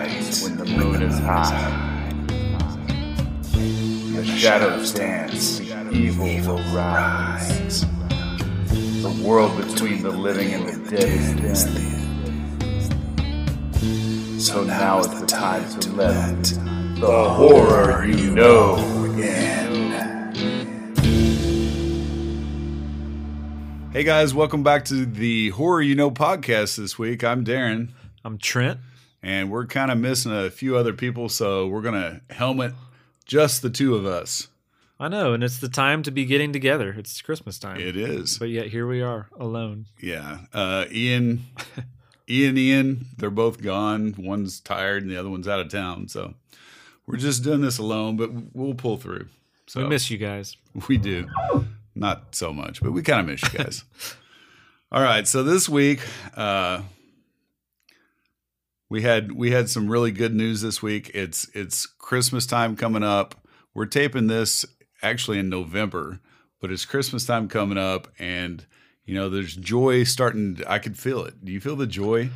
night when the moon is high. The shadows dance, evil will rise. The world between the living and the dead is thin. So now is the time to let the horror you know in. Hey guys, welcome back to the Horror You Know podcast this week. I'm Darrin, I'm Trent. And we're kind of missing a few other people, so we're going to helmet just the two of us. I know, and it's the time to be getting together. It's Christmas time. It is. But yet here we are alone. Yeah. Uh, Ian, Ian, Ian, they're both gone. One's tired and the other one's out of town. So we're just doing this alone, but we'll pull through. So We miss you guys. We do. Not so much, but we kind of miss you guys. All right, so this week uh we had we had some really good news this week. It's it's Christmas time coming up. We're taping this actually in November, but it's Christmas time coming up and you know, there's joy starting I could feel it. Do you feel the joy?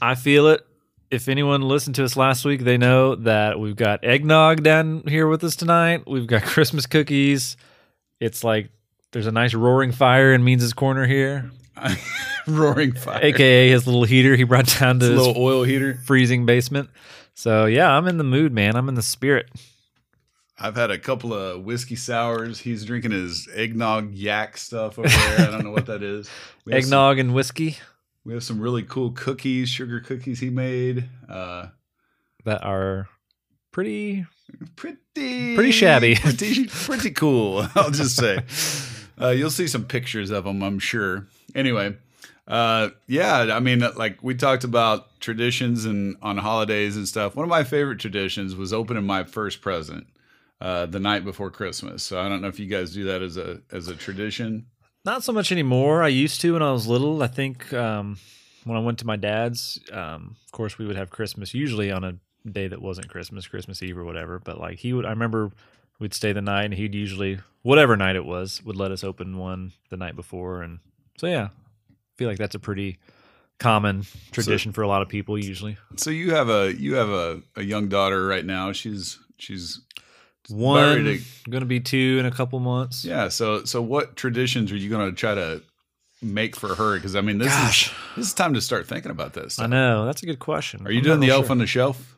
I feel it. If anyone listened to us last week, they know that we've got eggnog down here with us tonight. We've got Christmas cookies. It's like there's a nice roaring fire in Means' corner here, Roaring fire. aka his little heater he brought down to a his little oil heater. freezing basement. So yeah, I'm in the mood, man. I'm in the spirit. I've had a couple of whiskey sours. He's drinking his eggnog yak stuff over there. I don't know what that is. Have some- Eggnog and whiskey we have some really cool cookies, sugar cookies he made. Uh, that are pretty pretty, Pretty shabby. pretty, pretty cool. I'll just say. Uh, you'll see some pictures of them, I'm sure. Anyway, uh, yeah, I mean, like we talked about traditions and on holidays and stuff. One of my favorite traditions was opening my first present uh, the night before Christmas. So I don't know if you guys do that as a as a tradition. Not so much anymore. I used to when I was little. I think um, when I went to my dad's, um, of course, we would have Christmas usually on a day that wasn't Christmas, Christmas Eve or whatever. But like he would, I remember we'd stay the night, and he'd usually whatever night it was would let us open one the night before, and so yeah, feel like that's a pretty common tradition for a lot of people usually. So you have a you have a, a young daughter right now. She's she's One to be two in a couple months. Yeah. So so what traditions are you going to try to make for her? Because I mean, this Gosh. is this is time to start thinking about this. I know that's a good question. Are you I'm doing the real elf sure. on the shelf?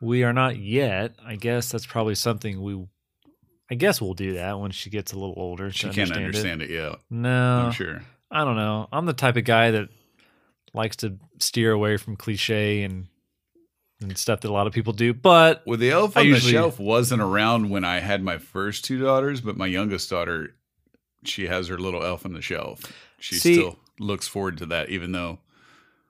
We are not yet. I guess that's probably something we. I guess we'll do that when she gets a little older. She can't understand, understand it, yet. No, I'm sure. I don't know. I'm the type of guy that likes to steer away from cliche and and stuff that a lot of people do. But Well, the elf on usually- the shelf wasn't around when I had my first two daughters, but my youngest daughter, she has her little elf on the shelf. She See- still looks forward to that, even though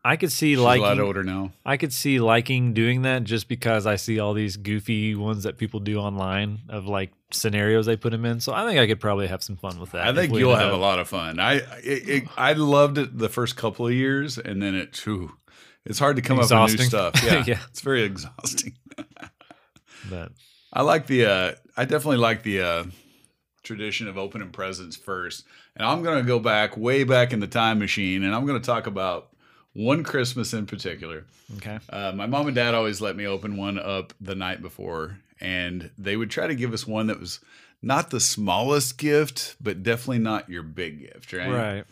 I could see she's a lot liking. older now. I could see liking doing that just because I see all these goofy ones that people do online of like scenarios they put them in. So I think I could probably have some fun with that. I think you'll have a lot of fun. I it, it, I loved it the first couple of years, and then it whew, it's hard to come up with new stuff. Yeah, Yeah. it's very exhausting. But I like the uh I definitely like the uh tradition of opening presents first. And I'm going to go back way back in the time machine and I'm going to talk about one Christmas in particular. okay. Uh, my mom and dad always let me open one up the night before and they would try to give us one that was not the smallest gift, but definitely not your big gift, right? Right.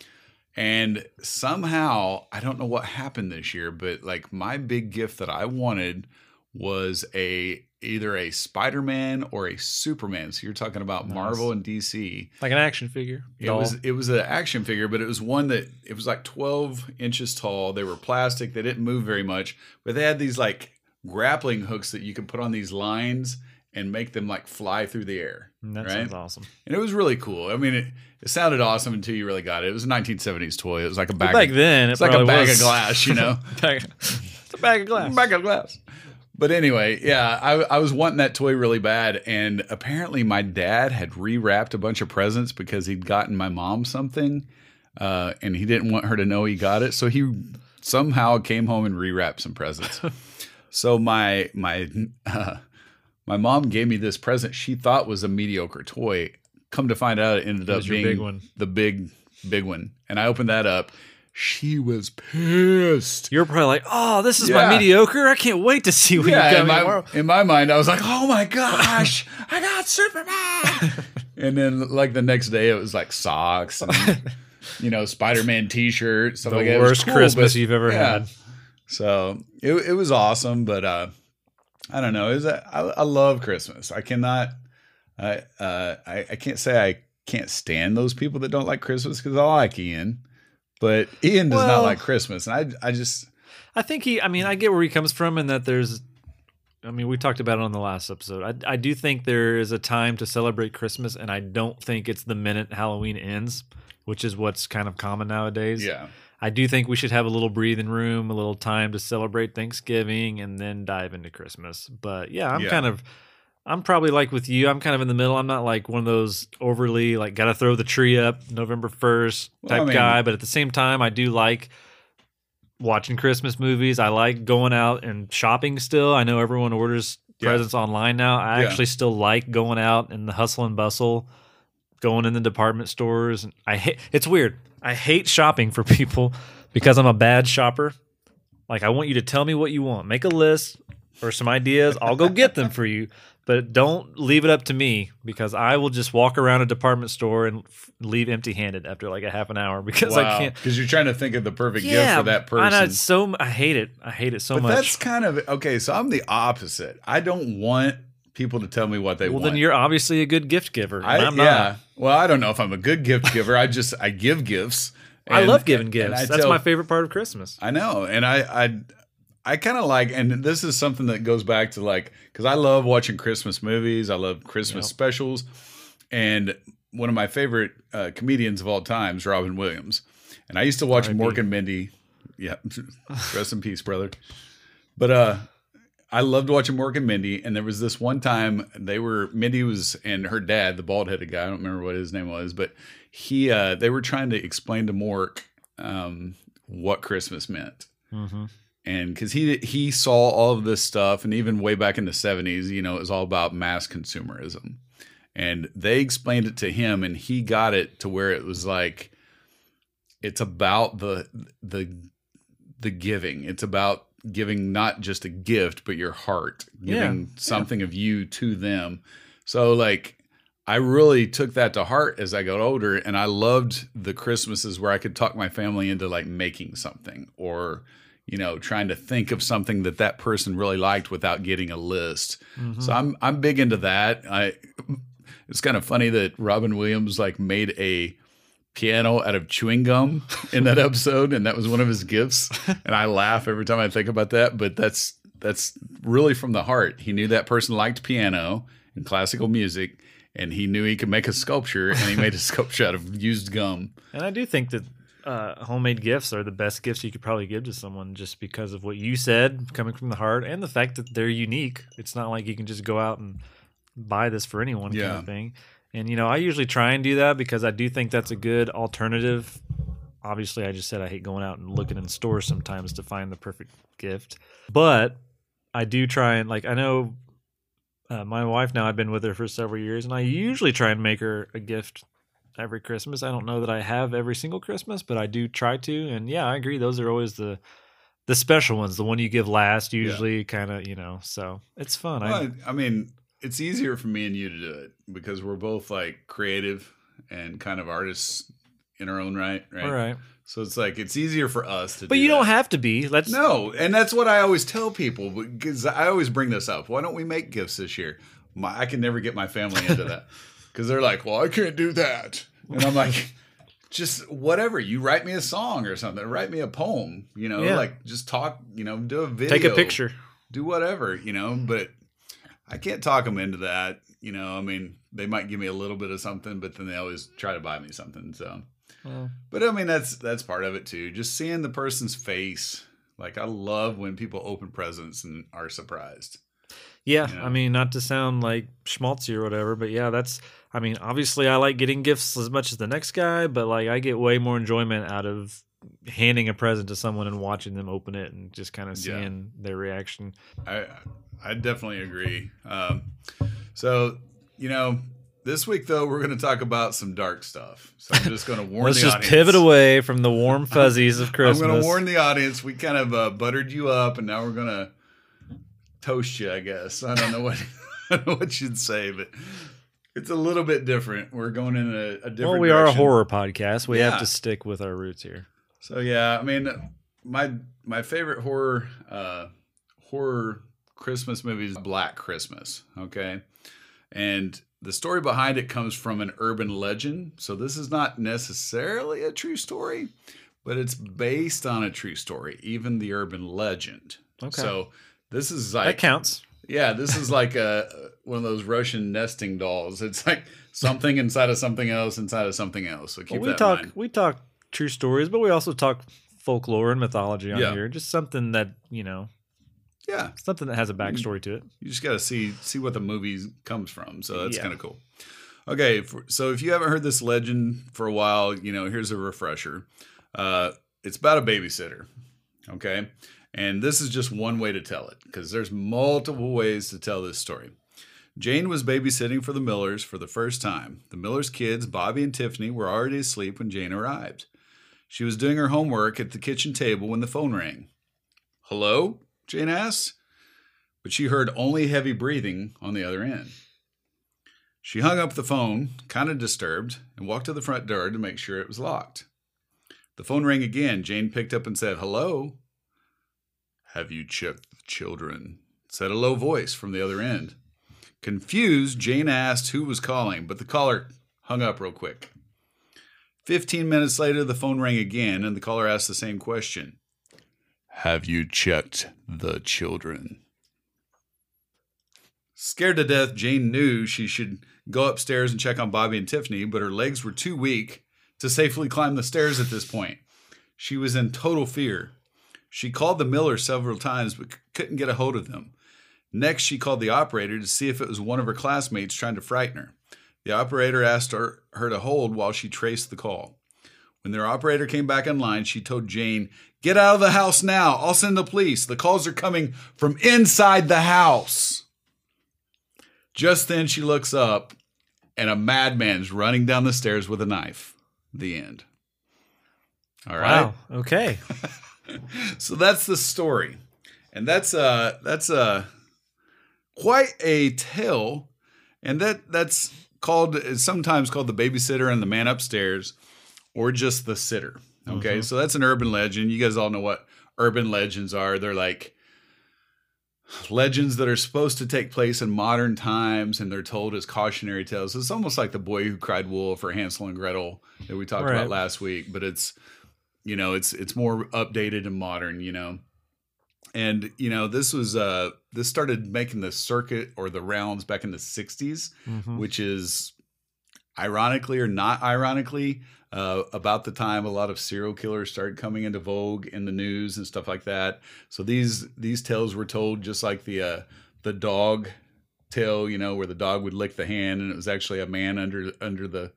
And somehow, I don't know what happened this year, but like my big gift that I wanted was a either a Spider-Man or a Superman. So you're talking about Nice. Marvel and DC. Like an action figure. It doll. was it was an action figure, but it was one that it was like 12 inches tall. They were plastic. They didn't move very much, but they had these like grappling hooks that you could put on these lines and make them like fly through the air. Mm, that right? sounds awesome. And it was really cool. I mean, it, it sounded awesome until you really got it. It was a 1970s toy. It was like a bag. But back of, then, it it's like a bag was- of glass, you know. It's a bag of glass. bag of glass. But anyway, yeah, I, I was wanting that toy really bad, and apparently my dad had rewrapped a bunch of presents because he'd gotten my mom something, uh, and he didn't want her to know he got it. So he somehow came home and rewrapped some presents. so my my uh, my mom gave me this present she thought was a mediocre toy. Come to find out, it ended It up being big one. the big big one. And I opened that up, she was pissed. You're probably like, oh, this is my mediocre. I can't wait to see what you Yeah, got in my, tomorrow. in my mind, I was like, "Oh my gosh, I got Superman!" and then, like the next day, it was like socks and you know Spider-Man T-shirt, stuff The like that. Worst cool, Christmas but- you've ever yeah. had. So it it was awesome, but uh, I don't know. Is I, I love Christmas. I cannot. I uh I, I can't say I can't stand those people that don't like Christmas because I like Ian, but Ian does Well- not like Christmas, and I I just I think he. I mean, I get where he comes from, and that there's. I mean, we talked about it on the last episode. I, I do think there is a time to celebrate Christmas, and I don't think it's the minute Halloween ends, which is what's kind of common nowadays. yeah I do think we should have a little breathing room, a little time to celebrate Thanksgiving, and then dive into Christmas. But yeah, I'm Yeah. kind of. I'm probably like with you. I'm kind of in the middle. I'm not like one of those overly like got to throw the tree up November 1st Well, type I mean- guy, but at the same time I do like watching Christmas movies. I like going out and shopping still. I know everyone orders Yeah. presents online now. I Yeah. actually still like going out in the hustle and bustle, going in the department stores. And I hate it's weird. I hate shopping for people because I'm a bad shopper. Like I want you to tell me what you want. Make a list or some ideas. I'll go get them for you. But don't leave it up to me because I will just walk around a department store and f- leave empty-handed after like a half an hour because I can't. because you're trying to think of the perfect gift for that I know, person. it's so I hate it. I hate it so but much. that's kind of okay. So I'm the opposite. I don't want people to tell me what they well, want. then you're obviously a good gift giver. I, I'm yeah. not. Well, I don't know if I'm a good gift giver. I just I give gifts. I love giving gifts. I That's tell- my favorite part of Christmas. I know, and I I I kind of like, and this is something that goes back to like because I love watching Christmas movies. I love Christmas Yep. specials, and one of my favorite uh, comedians of all time is Robin Williams, and I used to watch. Mork and Mindy. Yeah, rest in peace, brother. But uh, I loved watching Mork and Mindy, and there was this one time they were Mindy was and her dad, the bald headed guy. I don't remember what his name was, but he uh, they were trying to explain to Mork um, what Christmas meant Mm-hmm. And because he he saw all of this stuff, and even way back in the seventies, you know, it was all about mass consumerism, and they explained it to him, and he got it to where it was like it's about the the the giving. It's about giving not just a gift, but your heart, giving Yeah. something of you to them. So like I really took that to heart as I got older and I loved the Christmases where I could talk my family into like making something or you know trying to think of something that that person really liked without getting a list. Mm-hmm. So I'm I'm big into that. I it's kind of funny that Robin Williams like made a piano out of chewing gum in that episode and that was one of his gifts and I laugh every time I think about that but that's that's really from the heart. He knew that person liked piano and classical music and he knew he could make a sculpture and he made a sculpture out of used gum. And I do think that uh, homemade gifts are the best gifts you could probably give to someone just because of what you said coming from the heart and the fact that they're unique. It's not like you can just go out and buy this for anyone kind of thing. And, you know, I usually try and do that because I do think that's a good alternative. Obviously, I just said I hate going out and looking in stores sometimes to find the perfect gift. But I do try and, like, I know uh, my wife now, I've been with her for several years, and I usually try and make her a gift every Christmas. I don't know that I have every single Christmas, but I do try to. And yeah, I agree. Those are always the the special ones, the one you give last, usually kind of, you know. So it's fun. I, Well, I mean, it's easier for me and you to do it because we're both like creative and kind of artists in our own right, right? all right. So it's like it's easier for us to But do you don't have to be. Let's No, and that's what I always tell people because I always bring this up. Why don't we make gifts this year? My, I can never get my family into that because they're like, "Well, I can't do that," and I'm like, "Just whatever. You write me a song or something. Write me a poem. You know, Yeah. like just talk. You know, do a video. take a picture. Do whatever. You know, but I can't talk them into that. You know, I mean, they might give me a little bit of something, but then they always try to buy me something. So. Well, But I mean that's that's part of it too. Just seeing the person's face. Like I love when people open presents and are surprised. yeah, You know? I mean, not to sound like schmaltzy or whatever, but yeah, that's. I mean, obviously, I like getting gifts as much as the next guy, but like, I get way more enjoyment out of handing a present to someone and watching them open it and just kind of Yeah. seeing their reaction. I I definitely agree. Um, so you know This week, though, we're going to talk about some dark stuff. So I'm just going to warn Let's the just audience. pivot away from the warm fuzzies of Christmas. I'm going to warn the audience. We kind of uh, buttered you up, and now we're going to toast you. I guess I don't know what I don't know what you'd say, but it's a little bit different. We're going in a, a different. well, we are a horror podcast. We Yeah. have to stick with our roots here. So yeah, I mean, my my favorite horror uh, horror Christmas movie is Black Christmas. Okay, and the story behind it comes from an urban legend. So this is not necessarily a true story, but it's based on a true story, even the urban legend. Okay. So this is That like counts. Yeah, this is like a one of those Russian nesting dolls. It's like something inside of something else inside of something else. So keep Well, we that in talk mind. we talk true stories, but we also talk folklore and mythology on Yeah. here. Just something that you know, Yeah, something that has a backstory to it. you just got to see see what the movie comes from. So that's Yeah. kind of cool. Okay, for, so if you haven't heard this legend for a while, you know here's a refresher. Uh, it's about a babysitter. Okay, and this is just one way to tell it because there's multiple ways to tell this story. Jane was babysitting for the Millers for the first time. The Millers' kids, Bobby and Tiffany, were already asleep when Jane arrived. She was doing her homework at the kitchen table when the phone rang. Hello? Jane asked but she heard only heavy breathing on the other end. She hung up the phone, kind of disturbed, and walked to the front door to make sure it was locked. The phone rang again. Jane picked up and said, Hello? Have you checked the children? said a low voice from the other end. Confused, Jane asked who was calling, but the caller hung up real quick. Fifteen minutes later, the phone rang again, and the caller asked the same question Have you checked the children? Scared to death, Jane knew she should go upstairs and check on Bobby and Tiffany, but her legs were too weak to safely climb the stairs at this point. She was in total fear. She called the Miller several times but couldn't get a hold of them. Next, she called the operator to see if it was one of her classmates trying to frighten her. The operator asked her, her to hold while she traced the call. When their operator came back online, she told Jane, Get out of the house now. I'll send the police. The calls are coming from inside the house. Just then she looks up and a madman's running down the stairs with a knife. The end. All right. Wow. Okay. So that's the story. And that's uh that's uh quite a tale. And that that's called sometimes called the babysitter and the man upstairs or just the sitter. Okay? So that's an urban legend. You guys all know what urban legends are. They're like legends that are supposed to take place in modern times and they're told as cautionary tales. It's almost like the boy who cried wolf or Hansel and Gretel that we talked Right. about last week, but it's you know, it's it's more updated and modern, you know. And you know, this was uh this started making the circuit or the rounds back in the 60s, Mhm. which is ironically or not ironically uh, about the time a lot of serial killers started coming into vogue in the news and stuff like that. So these these tales were told just like the uh, the dog tale, you know, where the dog would lick the hand and it was actually a man under under the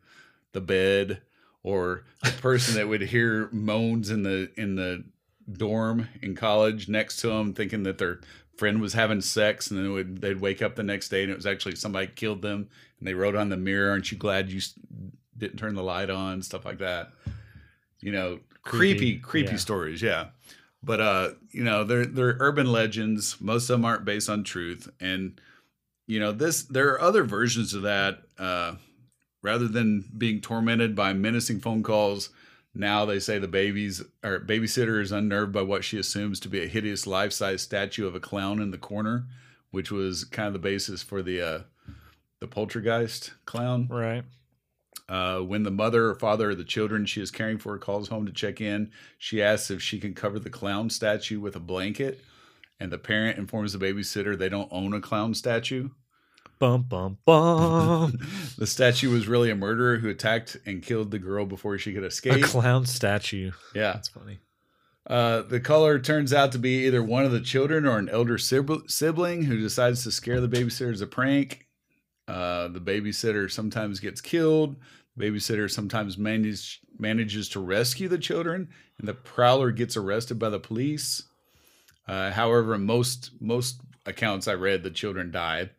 the bed, or the person that would hear moans in the in the dorm in college next to them, thinking that their friend was having sex, and then would, they'd wake up the next day and it was actually somebody killed them, and they wrote on the mirror, "Aren't you glad you didn't turn the light on?" Stuff like that. You know, creepy, Creepy, creepy, yeah. stories. Yeah, but uh, you know, they're they're urban legends. Most of them aren't based on truth, and you know, this there are other versions of that. Uh, rather than being tormented by menacing phone calls, now they say the baby's or babysitter is unnerved by what she assumes to be a hideous life-size statue of a clown in the corner, which was kind of the basis for the uh, the poltergeist clown. Right. Uh, when the mother or father of the children she is caring for calls home to check in, she asks if she can cover the clown statue with a blanket, and the parent informs the babysitter they don't own a clown statue. Bum bum bum. The statue was really a murderer who attacked and killed the girl before she could escape. a clown statue. yeah. That's funny. Uh, the caller turns out to be either one of the children or an elder sibling who decides to scare the babysitter as a prank. Uh, the babysitter sometimes gets killed. The babysitter sometimes manage, manages to rescue the children, and the prowler gets arrested by the police. Uh, however, most most accounts I read, the children died.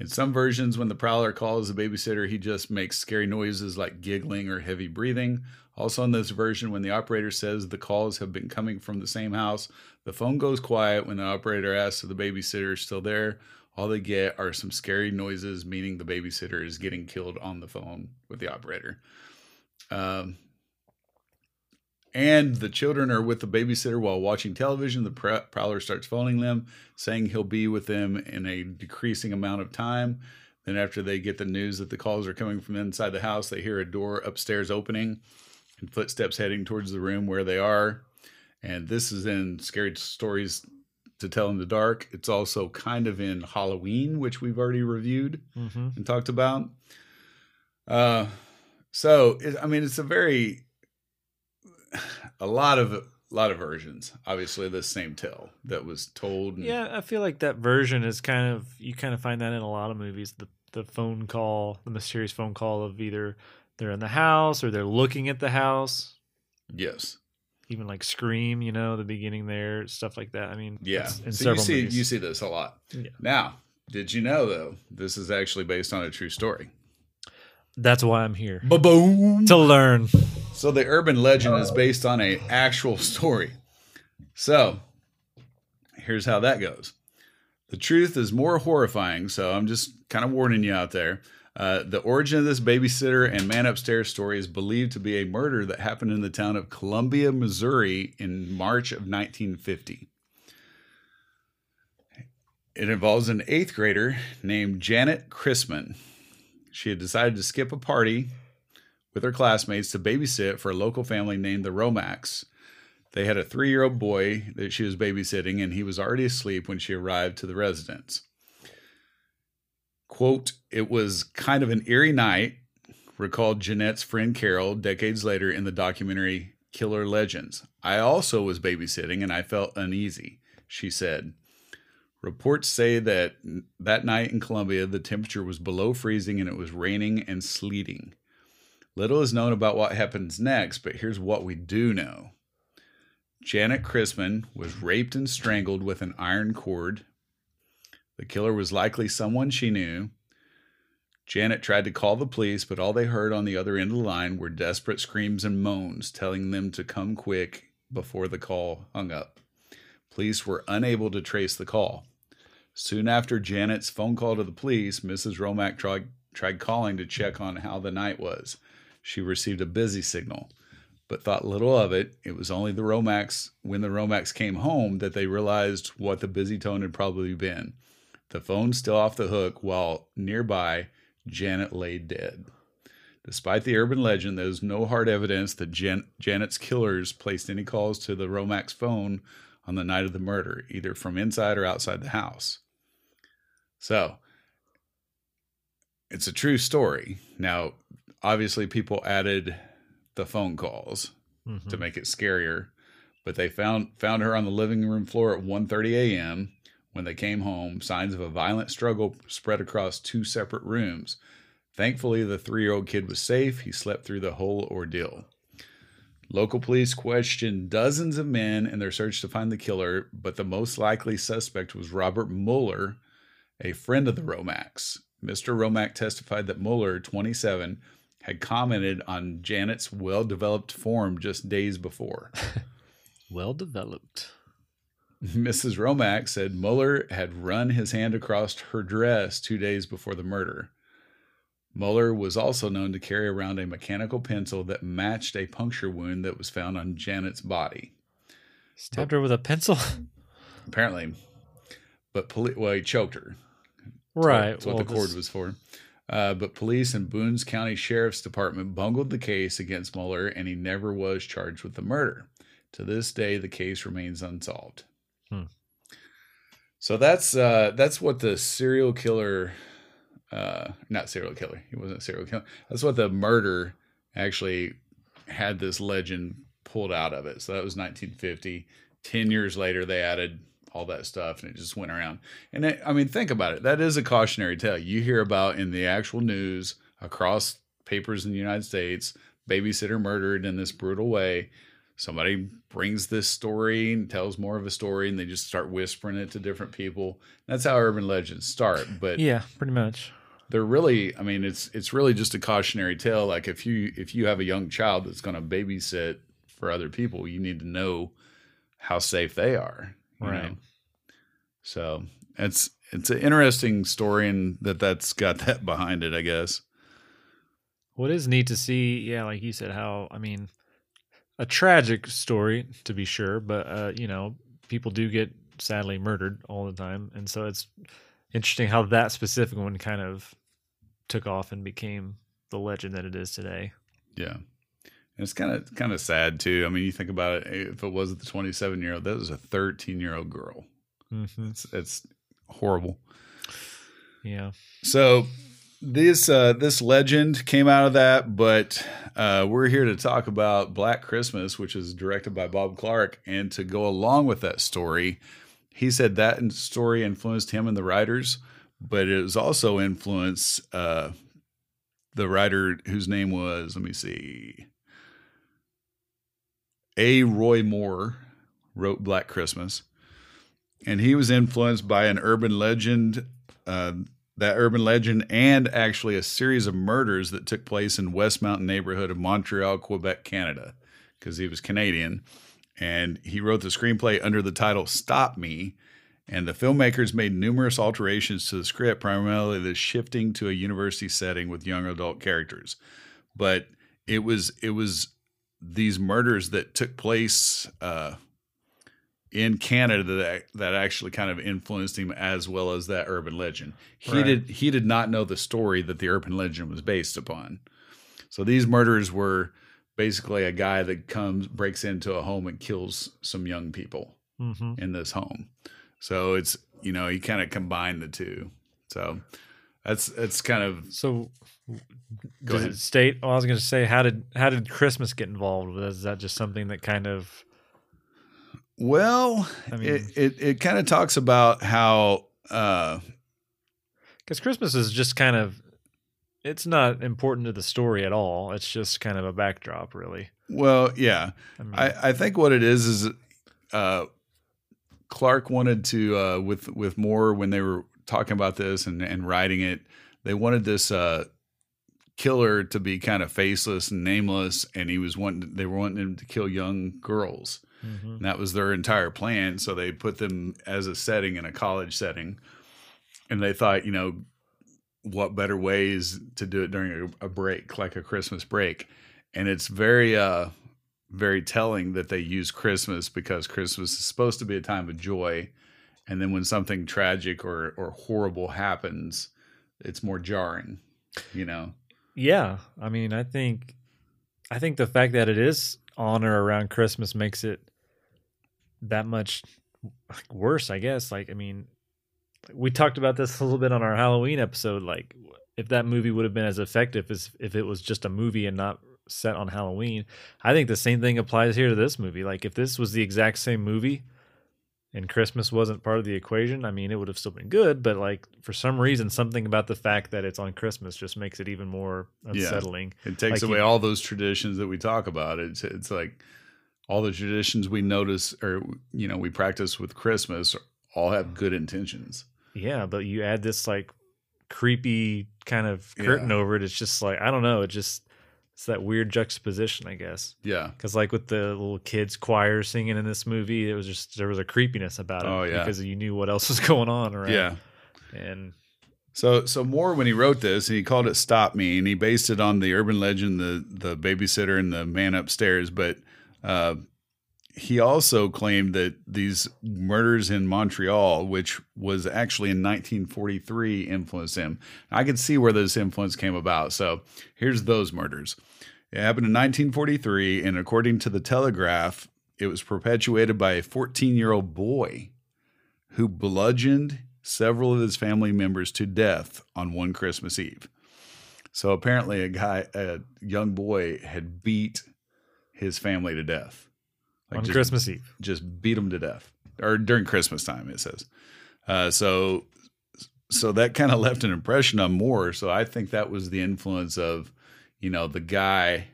In some versions, when the prowler calls the babysitter, he just makes scary noises like giggling or heavy breathing. Also, in this version, when the operator says the calls have been coming from the same house, the phone goes quiet when the operator asks if the babysitter is still there. All they get are some scary noises, meaning the babysitter is getting killed on the phone with the operator. Um, and the children are with the babysitter while watching television. The prowler starts phoning them, saying he'll be with them in a decreasing amount of time. Then, after they get the news that the calls are coming from inside the house, they hear a door upstairs opening and footsteps heading towards the room where they are. And this is in Scary Stories to Tell in the Dark. It's also kind of in Halloween, which we've already reviewed mm-hmm. and talked about. Uh, so, it, I mean, it's a very a lot of a lot of versions. Obviously, the same tale that was told. And, yeah, I feel like that version is kind of you kind of find that in a lot of movies. The the phone call, the mysterious phone call of either they're in the house or they're looking at the house. Yes. Even like Scream, you know, the beginning there, stuff like that. I mean, yeah. so you see movies. you see this a lot. Yeah. Now, did you know though this is actually based on a true story? That's why I'm here. Ba-boom. To learn. So the urban legend is based on a actual story. So here's how that goes. The truth is more horrifying, so I'm just kind of warning you out there. Uh, the origin of this babysitter and man upstairs story is believed to be a murder that happened in the town of Columbia, Missouri in March of 1950. It involves an eighth grader named Janet Christman. She had decided to skip a party with her classmates to babysit for a local family named the Romacks. They had a three year old boy that she was babysitting, and he was already asleep when she arrived to the residence. Quote, it was kind of an eerie night, recalled Jeanette's friend Carol decades later in the documentary Killer Legends. I also was babysitting and I felt uneasy, she said. Reports say that that night in Columbia, the temperature was below freezing and it was raining and sleeting. Little is known about what happens next, but here's what we do know. Janet Christman was raped and strangled with an iron cord. The killer was likely someone she knew. Janet tried to call the police, but all they heard on the other end of the line were desperate screams and moans telling them to come quick before the call hung up. Police were unable to trace the call. Soon after Janet's phone call to the police, Mrs. Romack tried, tried calling to check on how the night was. She received a busy signal, but thought little of it. It was only the Romacks, when the Romacks came home, that they realized what the busy tone had probably been. The phone still off the hook, while nearby, Janet lay dead. Despite the urban legend, there is no hard evidence that Jan- Janet's killers placed any calls to the Romacks phone on the night of the murder, either from inside or outside the house. So, it's a true story. Now, obviously, people added the phone calls mm-hmm. to make it scarier, but they found found her on the living room floor at 1:30 a.m. When they came home, signs of a violent struggle spread across two separate rooms. Thankfully, the three year old kid was safe. He slept through the whole ordeal. Local police questioned dozens of men in their search to find the killer, but the most likely suspect was Robert Mueller, a friend of the Romacks. Mr. Romack testified that Mueller, 27, had commented on Janet's well developed form just days before. well developed. Mrs. Romack said Mueller had run his hand across her dress two days before the murder. Mueller was also known to carry around a mechanical pencil that matched a puncture wound that was found on Janet's body. Stabbed her with a pencil? Apparently. But poli- well, he choked her. Right. That's what well, the cord this... was for. Uh, but police and Boones County Sheriff's Department bungled the case against Mueller, and he never was charged with the murder. To this day, the case remains unsolved. Hmm. So that's uh, that's what the serial killer, uh, not serial killer. He wasn't a serial killer. That's what the murder actually had this legend pulled out of it. So that was 1950. Ten years later, they added all that stuff, and it just went around. And it, I mean, think about it. That is a cautionary tale. You hear about in the actual news across papers in the United States, babysitter murdered in this brutal way. somebody brings this story and tells more of a story and they just start whispering it to different people. That's how urban legends start. But Yeah, pretty much. they're really I mean it's it's really just a cautionary tale. Like if you if you have a young child that's gonna babysit for other people, you need to know how safe they are. Right. know? So it's it's an interesting story and that that's got that behind it, I guess. What is neat to see, yeah, like you said, how I mean, a tragic story to be sure, but uh, you know, people do get sadly murdered all the time, and so it's interesting how that specific one kind of took off and became the legend that it is today. Yeah. And it's kind of kind of sad too. I mean, you think about it. If it was the 27 year old, that was a 13 year old girl. Mm-hmm. It's it's horrible. Yeah, So this uh, this legend came out of that, but uh, we're here to talk about Black Christmas, which is directed by Bob Clark, and to go along with that story, he said that story influenced him and the writers, but it was also influenced uh, the writer whose name was let me see, A. Roy Moore wrote Black Christmas, and he was influenced by an urban legend. Uh, that urban legend and actually a series of murders that took place in Westmount neighborhood of Montreal, Quebec, Canada, because he was Canadian. And he wrote the screenplay under the title Stop Me. And the filmmakers made numerous alterations to the script, primarily the shifting to a university setting with young adult characters. But it was it was these murders that took place uh, in Canada that that actually kind of influenced him as well as that urban legend. He Right. did he did not know the story that the urban legend was based upon. So these murders were basically a guy that comes breaks into a home and kills some young people mm-hmm. in this home. So it's you know he kind of combined the two. So that's that's kind of So, Go does ahead. it state? Well, I was going to say, how did how did Christmas get involved? Is that just something that kind of? well. I mean- it it, it kind of talks about how uh, Because Christmas is just kind of, it's not important to the story at all. It's just kind of a backdrop, really. well yeah I mean, I, I think what it is is uh, Clark wanted to uh, with with Moore when they were talking about this and, and writing it, they wanted this uh, killer to be kind of faceless and nameless, and he was wanting they were wanting him to kill young girls, mhm. and that was their entire plan. So they put them as a setting in a college setting, and they thought, you know, what better ways to do it during a, a break, like a Christmas break, and it's very uh very telling that they use Christmas because Christmas is supposed to be a time of joy, and then when something tragic or or horrible happens, it's more jarring, you know. Yeah. I mean, I think, I think the fact that it is on or around Christmas makes it that much worse. I guess. Like, I mean, we talked about this a little bit on our Halloween episode. Like, if that movie would have been as effective as if it was just a movie and not set on Halloween, I think the same thing applies here to this movie. Like, if this was the exact same movie and Christmas wasn't part of the equation, I mean, it would have still been good. But like, for some reason, something about the fact that it's on Christmas just makes it even more Yeah. unsettling. It takes Like away you- all those traditions that we talk about. It's it's like all the traditions we notice or you know we practice with Christmas all have good intentions. Yeah, but you add this like creepy kind of curtain Yeah. over it. It's just like I don't know. It just it's that weird juxtaposition, I guess. Yeah, Because like with the little kids choir singing in this movie, it was just there was a creepiness about it. Oh, yeah. because you knew what else was going on, right? yeah. and So so Moore when he wrote this, he called it "Stop Me," and he based it on the urban legend, the the babysitter and the man upstairs. But uh, he also claimed that these murders in Montreal, which was actually in 1943, influenced him. I could see where this influence came about. So here's those murders. It happened in 1943, and according to the Telegraph, it was perpetuated by a 14 year old boy who bludgeoned several of his family members to death on one Christmas Eve. So apparently, a guy, a young boy, had beat his family to death. On just, Christmas Eve. just beat them to death, or during Christmas time, it says. Uh, so, so that kind of left an impression on Moore. So I think that was the influence of, you know, the guy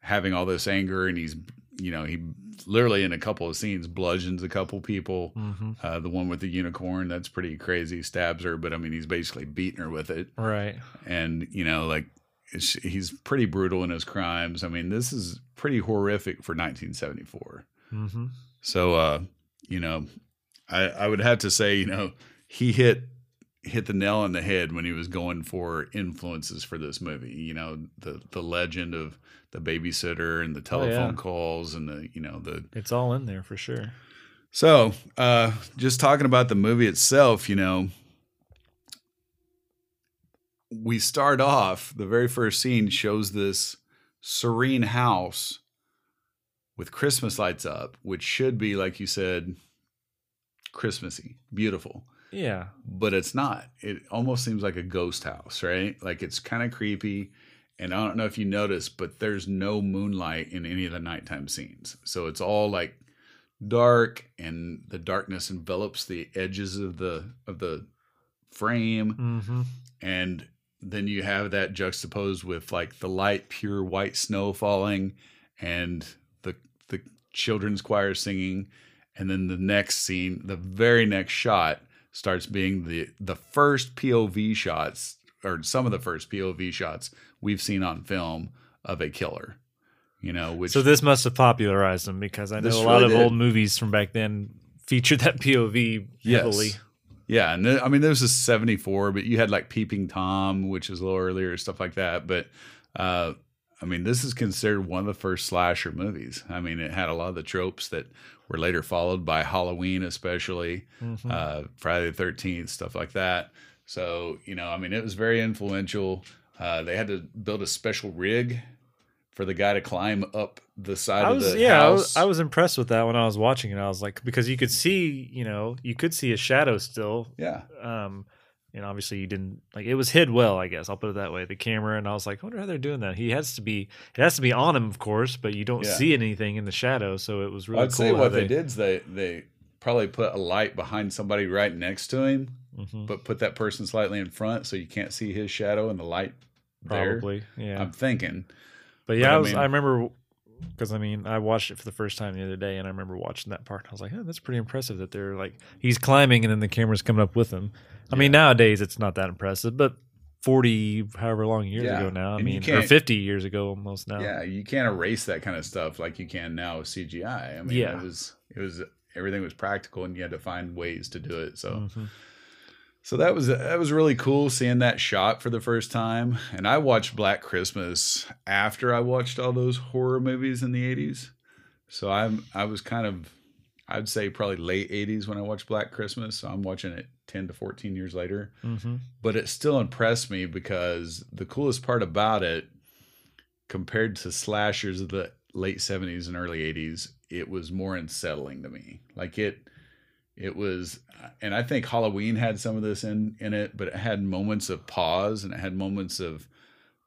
having all this anger and he's you know, he literally in a couple of scenes bludgeons a couple people. hmm Uh, the one with the unicorn, that's pretty crazy. Stabs her, but I mean, he's basically beating her with it. Right. And, you know, like he's pretty brutal in his crimes. I mean, this is pretty horrific for 1974. hmm So, uh, you know, I, I would have to say, you know, he hit hit the nail on the head when he was going for influences for this movie. You know, the the legend of the babysitter and the Oh, yeah. telephone calls and the you know the It's all in there for sure. so uh, just talking about the movie itself, you know. We start off, the very first scene shows this serene house with Christmas lights up, which should be, like you said, Christmassy, beautiful. Yeah. But it's not. It almost seems like a ghost house, right? Like it's kind of creepy. And I don't know if you noticed, but there's no moonlight in any of the nighttime scenes. So it's all like dark and the darkness envelops the edges of the of the frame hmm and then you have that juxtaposed with like the light pure white snow falling and the the children's choir singing and then the next scene the very next shot starts being the the first POV shots or some of the first POV shots we've seen on film of a killer you know which So this must have popularized them because I know a lot really of did. old movies from back then featured that POV heavily. Yes. Yeah, and th- I mean, this is '74, but you had like Peeping Tom, which is a little earlier, stuff like that. But uh, I mean, this is considered one of the first slasher movies. I mean, it had a lot of the tropes that were later followed by Halloween, especially Mhm. uh, Friday the Thirteenth, stuff like that. So you know, I mean, it was very influential. Uh, they had to build a special rig for the guy to climb up the side I of was the yeah, I was. I was impressed with that when I was watching it. I was like, because you could see, you know, you could see a shadow still. yeah, Um, and obviously you didn't like it was hid well, I guess. I'll put it that way. The camera, and I was like, I wonder how they're doing that. He has to be, it has to be on him, of course, but you don't Yeah. see anything in the shadow, so it was really I'd cool. say what they, did is they they probably put a light behind somebody right next to him, Mhm. but put that person slightly in front so you can't see his shadow and the light there. probably, yeah. I'm thinking. But yeah, But, I I, mean- I remember because I mean I watched it for the first time the other day, and I remember watching that part. And I was like, oh, that's pretty impressive that they're like he's climbing, and then the camera's coming up with him. I mean, nowadays it's not that impressive, but forty however long years Yeah, ago now, I and mean, or fifty years ago almost now. Yeah, you can't erase that kind of stuff like you can now with CGI. I mean, Yeah. it was it was everything was practical and you had to find ways to do it. So Mhm. So that was that was really cool seeing that shot for the first time. And I watched Black Christmas after I watched all those horror movies in the eighties. So I'm I was kind of I'd say probably late eighties when I watched Black Christmas. So I'm watching it ten to fourteen years later. Mhm. But it still impressed me because the coolest part about it, compared to slashers of the late seventies and early eighties, it was more unsettling to me. Like it it was and i think halloween had some of this in in it but it had moments of pause and it had moments of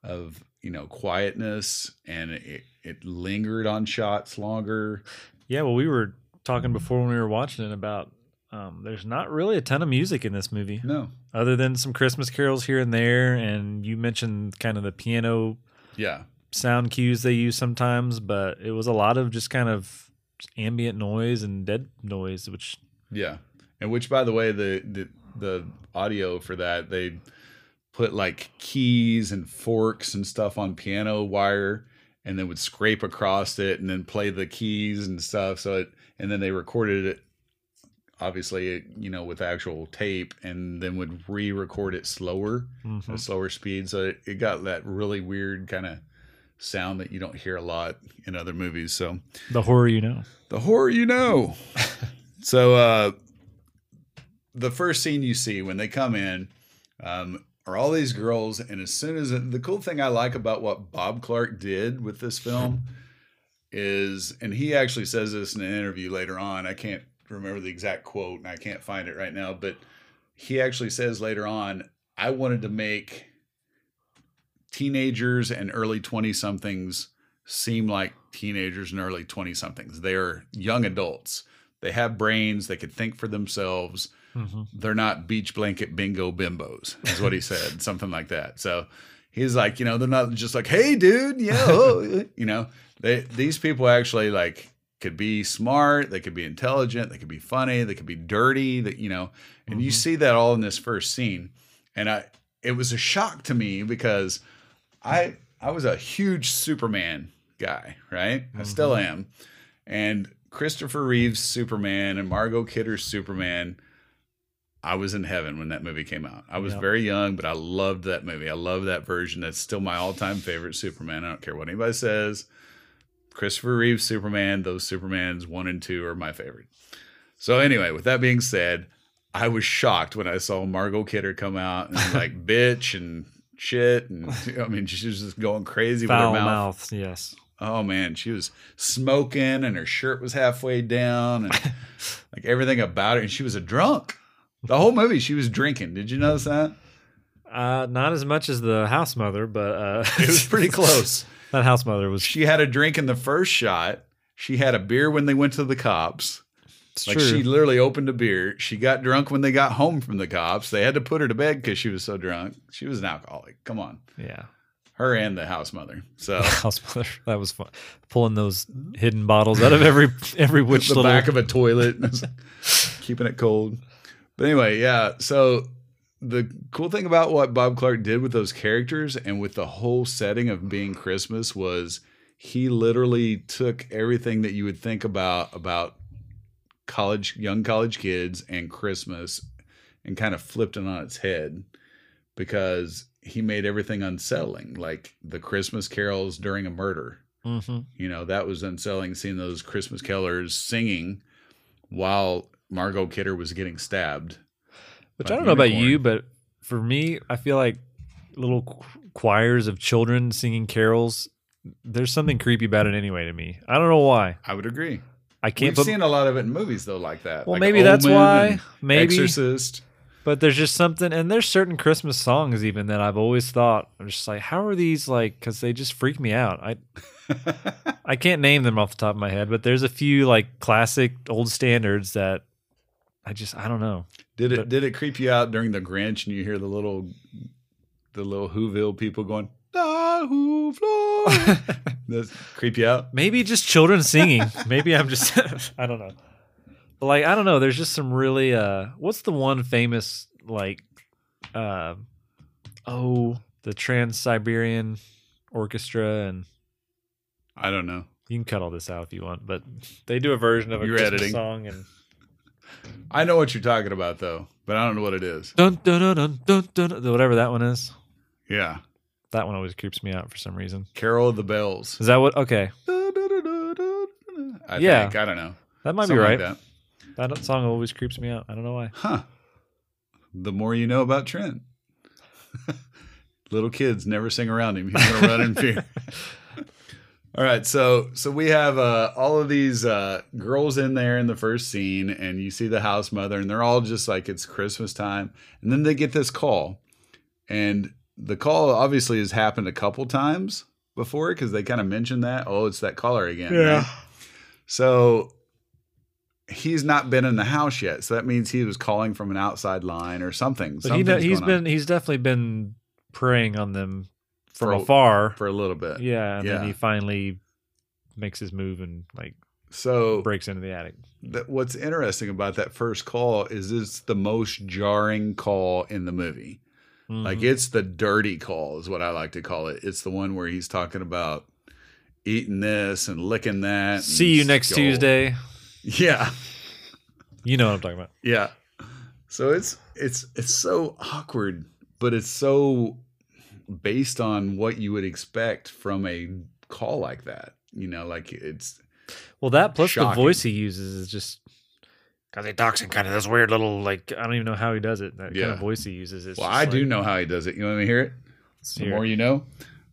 of you know quietness and it it lingered on shots longer. Yeah, well, we were talking before when we were watching it about um, there's not really a ton of music in this movie. no. Other than some Christmas carols here and there, and you mentioned kind of the piano yeah. sound cues they use sometimes, but it was a lot of just kind of ambient noise and dead noise, which yeah and which by the way the the, the audio for that they put like keys and forks and stuff on piano wire and then would scrape across it and then play the keys and stuff so it and then they recorded it obviously you know with actual tape and then would re-record it slower Mhm. at a slower speed so it, it got that really weird kind of sound that you don't hear a lot in other movies so the horror you know. the horror you know. so uh the first scene you see when they come in um are all these girls and as soon as the cool thing I like about what Bob Clark did with this film is and he actually says this in an interview later on. I can't remember the exact quote and I can't find it right now, but he actually says later on, I wanted to make teenagers and early 20 somethings seem like teenagers and early 20 somethings. They are young adults. They have brains, they could think for themselves. Mhm. They're not beach blanket bingo bimbos, is what he said, something like that. So he's like, you know, they're not just like, hey, dude, yeah, oh," you know, they these people actually like could be smart, they could be intelligent, they could be funny, they could be dirty, that you know, and you Mhm. see that all in this first scene, and I it was a shock to me because I I was a huge Superman guy, right? I still Mhm. am, and Christopher Reeve's Superman and Margot Kidder's Superman. I was in heaven when that movie came out. I was Yep. very young, but I loved that movie. I love that version. That's still my all-time favorite Superman. I don't care what anybody says. Christopher Reeve's Superman, those Supermans one and two are my favorite. So anyway, with that being said, I was shocked when I saw Margot Kidder come out and like bitch and shit, and I mean she was just going crazy Foul with her mouth. mouth. Yes. Oh man, she was smoking and her shirt was halfway down and like everything about her. And she was a drunk. The whole movie, she was drinking. Did you notice that? Uh, not as much as the house mother, but uh, It was pretty close. that house mother was. She had a drink in the first shot. She had a beer when they went to the cops. It's Like true. she literally opened a beer. She got drunk when they got home from the cops. They had to put her to bed because she was so drunk. She was an alcoholic. Come on, yeah. Her and the house mother. So House mother. That was fun. Pulling those hidden bottles out of every every which the little. back of a toilet, keeping it cold. But anyway, yeah. So the cool thing about what Bob Clark did with those characters and with the whole setting of being Christmas was he literally took everything that you would think about about college young college kids and Christmas and kind of flipped it on its head because he made everything unsettling like the Christmas carols during a murder Mhm. you know that was unsettling seeing those christmas killers singing while margot kidder was getting stabbed Which I don't know about you, but for me, I feel like little qu- choirs of children singing carols. There's something creepy about it anyway to me. I don't know why. i would agree I can't we've put. seen a lot of it in movies though like that well, like maybe that's why. Maybe, exorcist but there's just something, and there's certain Christmas songs even that I've always thought I'm just like, how are these like? Because they just freak me out. I I can't name them off the top of my head, but there's a few like classic old standards that I just I don't know. did it But- did it creep you out during the grinch and you hear the little the little whoville people going "Da who fly?" Does creep you out Maybe just children singing. Maybe I'm just I don't know. But like I don't know, there's just some really uh what's the one famous like uh oh the Trans Siberian Orchestra and i don't know you can cut all this out if you want, but they do a version of a You're Christmas editing. song and i know what you're talking about though but i don't know what it is dun dun dun dun dun, dun whatever that one is. yeah That one always creeps me out for some reason. carol of the bells Is that what okay. I Yeah. think. I don't know. That might Something be like right. that. That song always creeps me out. I don't know why. Huh. The more you know about Trent. Little kids never sing around him. He's gonna run in fear. All right, so so we have uh, all of these uh, girls in there in the first scene, and you see the house mother, and they're all just like it's Christmas time, and then they get this call, and the call obviously has happened a couple times before because they kind of mentioned that. Oh, it's that caller again. right? So he's not been in the house yet. So that means he was calling from an outside line or something. But he, he's going on been he's definitely been preying on them from For a- afar. for a little bit. yeah, and yeah. then he finally makes his move and like So breaks into the attic. th- what's interesting about that first call is it's the most jarring call in the movie. Like Mhm. it's the dirty call is what I like to call it. It's the one where he's talking about eating this and licking that. see you next skull. Tuesday. Yeah. You know what I'm talking about. Yeah. So it's it's it's so awkward, but it's so based on what you would expect from a call like that. You know, like it's Well, that plus Shocking. the voice he uses is just because he talks in kind of this weird little like I don't even know how he does it. That kind of voice he uses is. well, I do know how he does it. You want me to hear it? The more it. you know.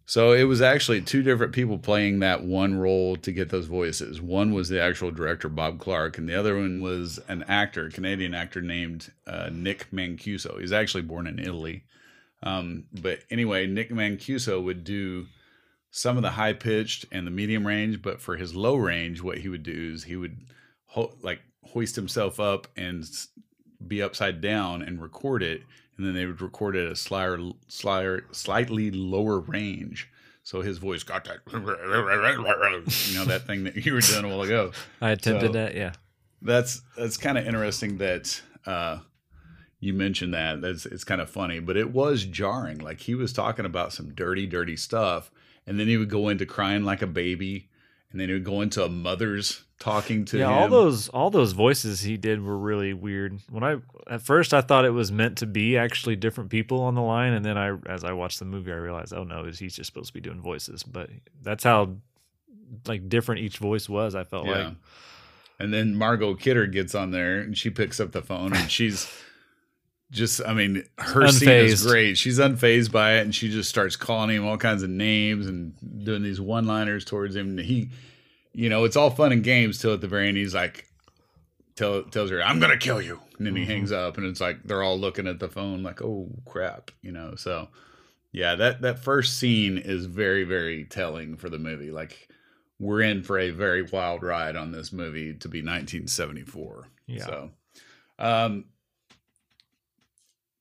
So it was actually two different people playing that one role to get those voices. One was the actual director Bob Clark, and the other one was an actor, Canadian actor named uh, Nick Mancuso. He's actually born in Italy, um, but anyway, Nick Mancuso would do some of the high pitched and the medium range, but for his low range, what he would do is he would ho- like hoist himself up and be upside down and record it, and then they would record it at a slighter, slighter, slightly lower range. So his voice got that, you know, that thing that you were doing a while ago. I attempted So- that. Yeah. That's that's kind of interesting that uh, you mentioned that. That's it's kind of funny, but it was jarring. Like he was talking about some dirty, dirty stuff, and then he would go into crying like a baby, and then he would go into a mother's talking to yeah, him. all those all those voices he did were really weird. When I at first I thought it was meant to be actually different people on the line, and then I as I watched the movie I realized, oh no, he's just supposed to be doing voices. But that's how like different each voice was. I felt Yeah. like And then Margot Kidder gets on there and she picks up the phone and she's just, I mean, her scene is great. She's unfazed by it and she just starts calling him all kinds of names and doing these one liners towards him. And he, you know, it's all fun and games till at the very end he's like, tell, tells her, I'm to kill you. And then he Mhm. hangs up and it's like they're all looking at the phone like, oh crap, you know. So, yeah, that, that first scene is very, very telling for the movie. Like, we're in for a very wild ride on this movie to be 1974. Yeah. So, um,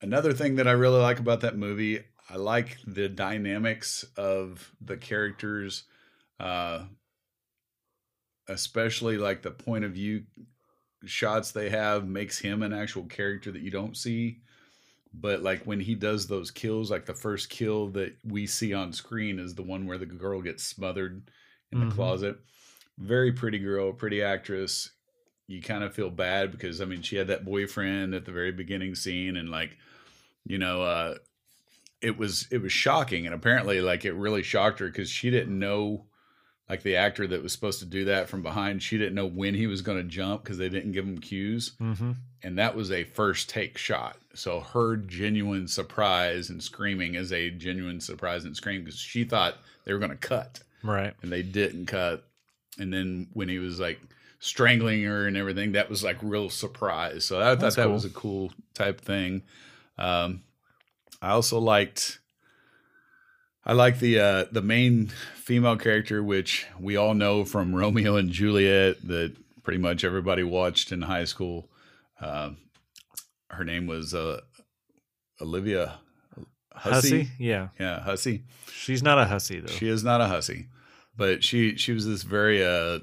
another thing that I really like about that movie, I like the dynamics of the characters, uh, especially like the point of view shots they have makes him an actual character that you don't see. But like when he does those kills, like the first kill that we see on screen is the one where the girl gets smothered in the Mhm. closet. Very pretty girl, pretty actress. You kind of feel bad because I mean she had that boyfriend at the very beginning scene and like you know uh it was it was shocking and apparently like it really shocked her because she didn't know like the actor that was supposed to do that from behind she didn't know when he was going to jump because they didn't give him cues hmm and that was a first take shot. So her genuine surprise and screaming is a genuine surprise and scream because she thought they were going to cut right. and they didn't cut. And then when he was like strangling her and everything, that was like real surprise. So I thought that cool. was a cool type thing. Um, I also liked. I like the uh, the main female character, which we all know from Romeo and Juliet, that pretty much everybody watched in high school. Um her name was uh, Olivia Hussey. Hussy, yeah, Yeah, Hussey. she's not a hussy though. She is not a hussy, but she she was this very uh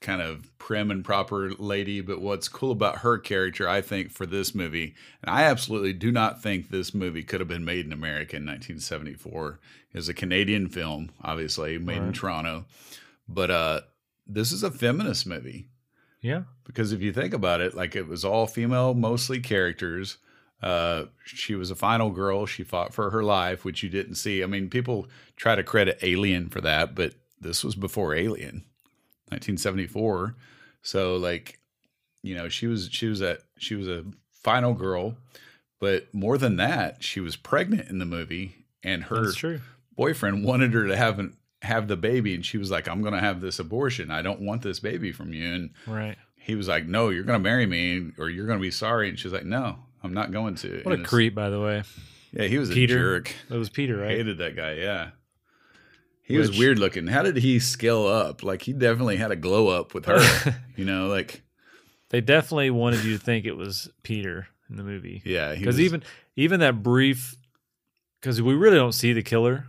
kind of prim and proper lady. But what's cool about her character, I think, for this movie, and I absolutely do not think this movie could have been made in America in 1974. It was a Canadian film, obviously made in Toronto, but uh, this is a feminist movie yeah, because if you think about it, like it was all female, mostly characters. Uh, she was a final girl. She fought for her life, which you didn't see. I mean, people try to credit Alien for that, but this was before Alien, 1974. So, like, you know, she was she was a she was a final girl, but more than that, she was pregnant in the movie, and her boyfriend wanted her to have an, have the baby, and she was like, "I'm going to have this abortion. I don't want this baby from you." And Right. he was like, "No, you're going to marry me, or you're going to be sorry." And she's like, "No, I'm not going to." What And a creep, by the way. Yeah, he was Peter, a jerk. It was Peter, right? Hated that guy. Yeah, he was weird looking. How did he scale up? Like he definitely had a glow up with her. you know, like they definitely wanted you to think it was Peter in the movie. yeah, because even even that brief because we really don't see the killer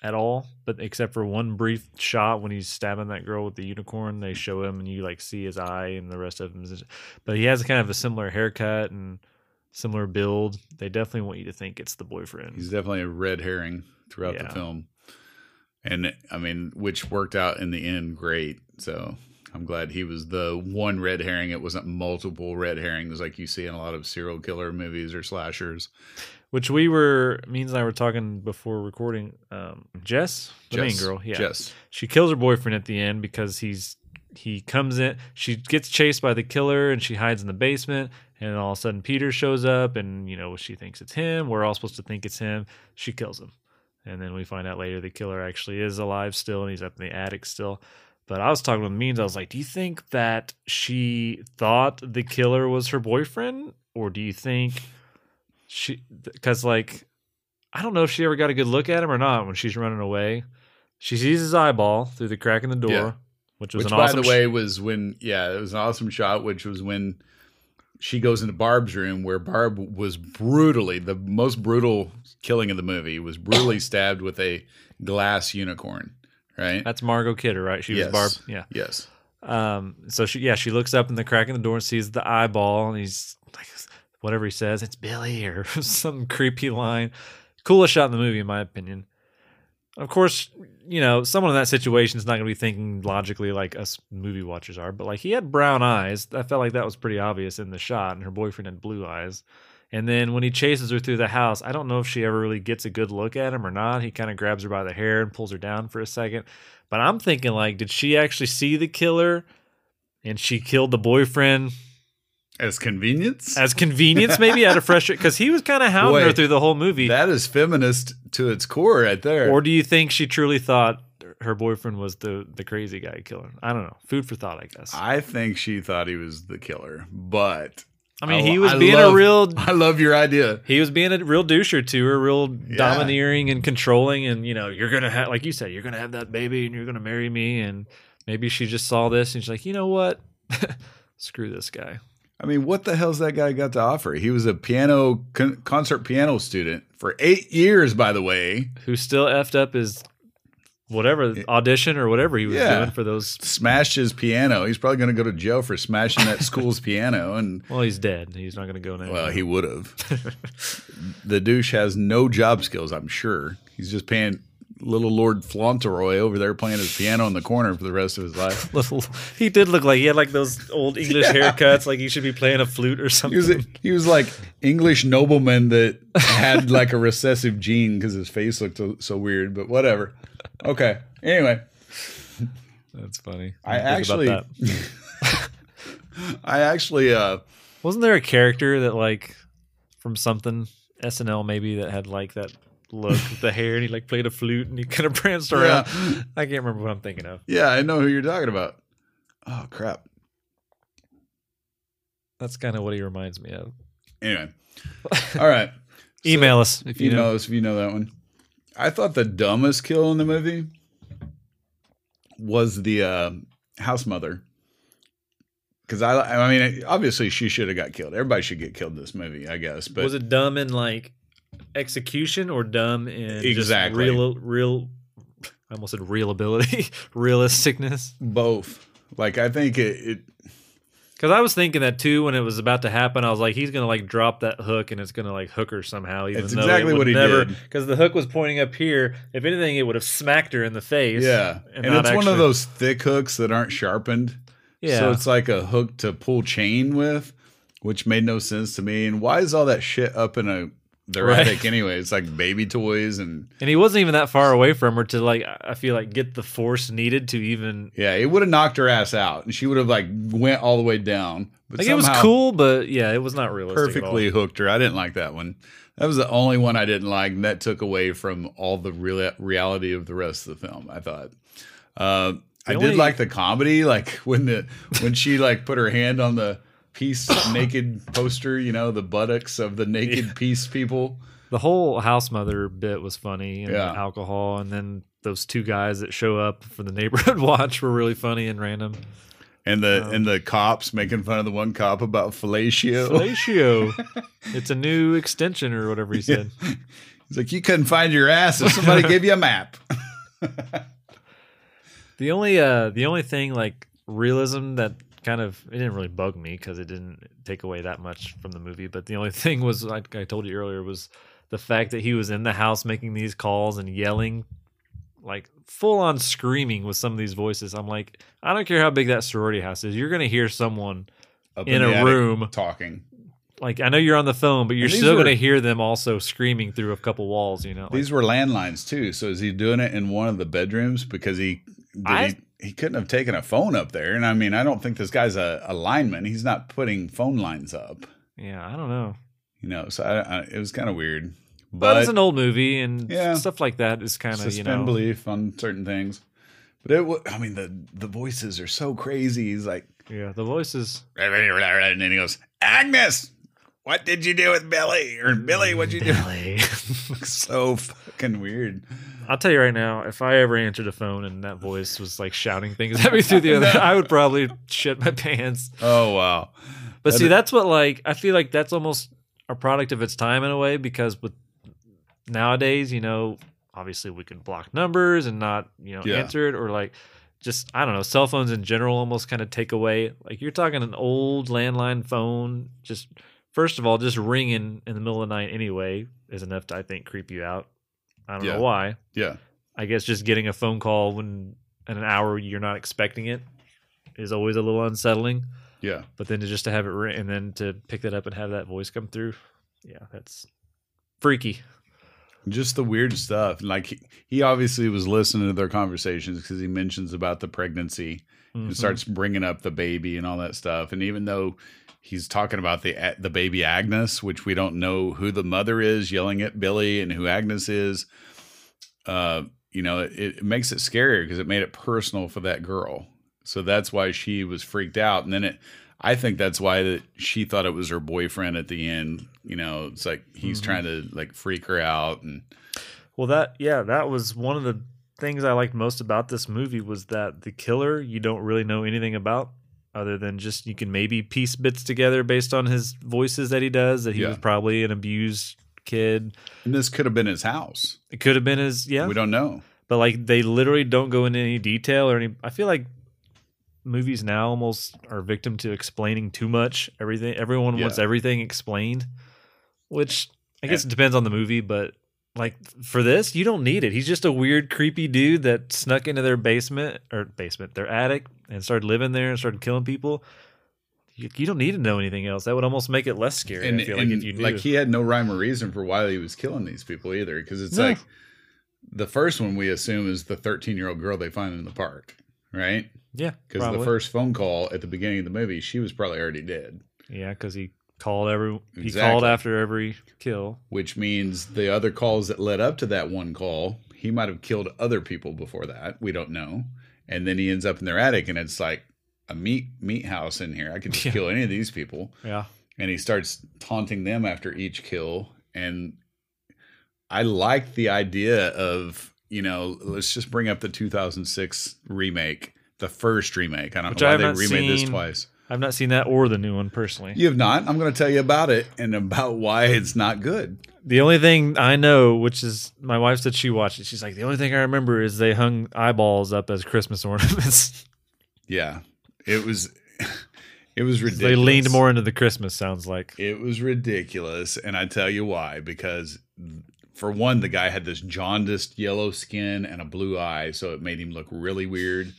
at all but except for one brief shot when he's stabbing that girl with the unicorn they show him and you like see his eye and the rest of him is but he has kind of a similar haircut and similar build they definitely want you to think it's the boyfriend He's definitely a red herring throughout Yeah. the film. And I mean, which worked out in the end great. So I'm glad he was the one red herring. It wasn't multiple red herrings like you see in a lot of serial killer movies or slashers. which we were means and i were talking before recording um jess the main girl yeah Jess. she kills her boyfriend at the end because he's he comes in she gets chased by the killer and she hides in the basement and all of a sudden peter shows up and you know she thinks it's him we're all supposed to think it's him she kills him and then we find out later the killer actually is alive still and he's up in the attic still. But i was talking with means i was like do you think that she thought the killer was her boyfriend? Or do you think she because like i don't know if she ever got a good look at him or not when she's running away. She sees his eyeball through the crack in the door Yeah. which was Which, an by awesome the sh- way, was when, yeah, it was an awesome shot, which was when she goes into Barb's room where Barb was brutally the most brutal killing of the movie was brutally stabbed with a glass unicorn. Right. That's Margot Kidder, right? She Yes. was Barb. Yeah. Yes. Um. So she, yeah, she looks up in the crack in the door and sees the eyeball, and he's like, whatever he says, it's Billy or some creepy line. Coolest shot in the movie, in my opinion. Of course, you know, someone in that situation is not going to be thinking logically like us movie watchers are, but like he had brown eyes. I felt like that was pretty obvious in the shot, and her boyfriend had blue eyes. And then when he chases her through the house, I don't know if she ever really gets a good look at him or not. He kind of grabs her by the hair and pulls her down for a second. But I'm thinking, like, did she actually see the killer and she killed the boyfriend As convenience. as convenience, maybe out of frustration? Because he was kind of hounding her through the whole movie. that is feminist to its core, right there. Or do you think she truly thought her boyfriend was the, the crazy guy killer? I don't know. Food for thought, I guess. I, think she thought he was the killer, but I mean, I- he was I being love- a real. I love your idea. He was being a real doucher to her, real domineering and controlling, and you know, you're gonna have, like you said, you're gonna have that baby, and you're gonna marry me, and maybe she just saw this and she's like, you know what, screw this guy. I mean, what the hell's that guy got to offer? He was a piano con- concert piano student for eight years, by the way. who still effed up his whatever audition or whatever he was Yeah. doing for those. Smashed his piano. He's probably going to go to jail for smashing that school's piano. And Well, he's dead. He's not going to go now. well, he would have. the douche has no job skills. I'm sure he's just paying little Lord Fauntleroy over there playing his piano in the corner for the rest of his life. Little, he did look like he had like those old English haircuts, like he should be playing a flute or He something. was he was like English nobleman that had like a recessive gene because his face looked so, so weird. But whatever. Okay. Anyway, That's funny. I didn't about actually, that. I actually, uh, wasn't there a character that like from something SNL maybe that had like that look with the hair and he like played a flute and he kind of pranced around. I can't remember what I'm thinking of. yeah, I know who you're talking about. Oh crap. That's kind of what he reminds me of. Anyway, all right. So, Email us if you, you know. know if you know that one. I thought the dumbest kill in the movie was the uh, house mother. Because I, I mean, obviously she should have got killed. Everybody should get killed in this movie, I guess. But was it dumb and like execution or dumb in Exactly. real real I almost said real ability realisticness both? Like, I think it, it because i was thinking that too when it was about to happen i was like he's gonna like drop that hook and it's gonna like hook her somehow even It's though exactly it what he never did. because the hook was pointing up here if anything it would have smacked her in the face yeah, and, not it's one of those thick hooks that aren't sharpened. yeah So it's like a hook to pull chain with, which made no sense to me. And why is all that shit up in a their Right. attic anyway? It's like baby toys and and he wasn't even that far away from her to like i feel like get the force needed to even yeah, it would have knocked her ass out, and she would have like went all the way down. But like it was cool but yeah it was not realistic perfectly hooked her. I didn't like that one. That was the only one I didn't like, and that took away from all the real reality of the rest of the film. I thought. Uh, I only- did like the comedy, like when the when she like put her hand on the peace naked poster, you know, the buttocks of the naked peace people. the whole house mother bit was funny and Yeah. alcohol and then those two guys that show up for the neighborhood watch were really funny and random And the and the cops making fun of the one cop about fellatio. fellatio it's a new extension or whatever he said He's like, you couldn't find your ass if somebody gave you a map. the only uh the only thing like realism that kind of it didn't really bug me because it didn't take away that much from the movie but the only thing was like i told you earlier was the fact that he was in the house making these calls and yelling like full on screaming with some of these voices i'm like i don't care how big that sorority house is you're gonna hear someone In the a room. talking. like I know you're on the phone, but you're still were- going to hear them also screaming through a couple walls. You know, Like, These were landlines too. So is he doing it in one of the bedrooms because he I- he, he couldn't have taken a phone up there? And I mean, I don't think this guy's a, a lineman. He's not putting phone lines up. yeah, I don't know. You know, so I, I, it was kind of weird. But, But, it's an old movie, and Yeah. stuff like that is kind of you suspend know. belief on certain things. But it, wa- I mean, the the voices are so crazy. He's like, Yeah, the voices. and then he goes, Agnes, what did you do with Billy? Or Billy, what'd you do? Billy. so fucking weird. I'll tell you right now, if I ever answered a phone and that voice was like shouting things at me through the other, I would probably shit my pants. Oh wow. But And see, it- that's what like I feel like that's almost a product of its time in a way because with nowadays, you know, obviously we can block numbers and not you know Yeah. answer it or like just I don't know, cell phones in general almost kind of take away. Like you're talking an old landline phone, just first of all, just ringing in the middle of the night anyway is enough to I think creep you out. I don't Yeah. know why. Yeah. I guess just getting a phone call when in an hour you're not expecting it is always a little unsettling. Yeah. But then to just to have it ring and then to pick that up and have that voice come through, yeah, that's freaky. Just the weird stuff. Like he, he obviously was listening to their conversations because he mentions about the pregnancy Mhm. and starts bringing up the baby and all that stuff. And even though he's talking about the the baby Agnes, which we don't know who the mother is, yelling at Billy and who Agnes is, uh, you know, it, it makes it scarier because it made it personal for that girl. So that's why she was freaked out. And then it, I think that's why that she thought it was her boyfriend at the end. You know, it's like he's Mhm. trying to like freak her out and Well, that yeah, that was one of the things I liked most about this movie was that the killer you don't really know anything about other than just you can maybe piece bits together based on his voices that he does that he Yeah. was probably an abused kid. and this could have been his house. It could have been his yeah. We don't know. but like they literally don't go into any detail or any i feel like movies now almost are victim to explaining too much everything everyone wants everything explained which i guess it depends on the movie but like for this you don't need it he's just a weird creepy dude that snuck into their basement or basement their attic and started living there and started killing people you, you don't need to know anything else. That would almost make it less scary and, i feel and, like if you knew. like he had no rhyme or reason for why he was killing these people either because it's No. like the first one we assume is the 13 year old girl they find in the park right? Yeah because the first phone call at the beginning of the movie she was probably already dead. Yeah because he called every he Exactly. called after every kill. Which means the other calls that led up to that one call he might have killed other people before that. We don't know and then he ends up in their attic and it's like a meat meat house in here. I could just Yeah. kill any of these people. Yeah. And he starts taunting them after each kill. And i like the idea of you know let's just bring up the 2006 remake the first remake. I don't Which know why they remade this twice. I've not seen that or the new one personally. you have not? I'm going to tell you about it and about why it's not good The only thing I know, which is my wife said she watched it, she's like, the only thing I remember is they hung eyeballs up as Christmas ornaments. yeah it was it was ridiculous they leaned more into the Christmas, sounds like. It was ridiculous, and I tell you why. Because for one, the guy had this jaundiced yellow skin and a blue eye, so it made him look really weird.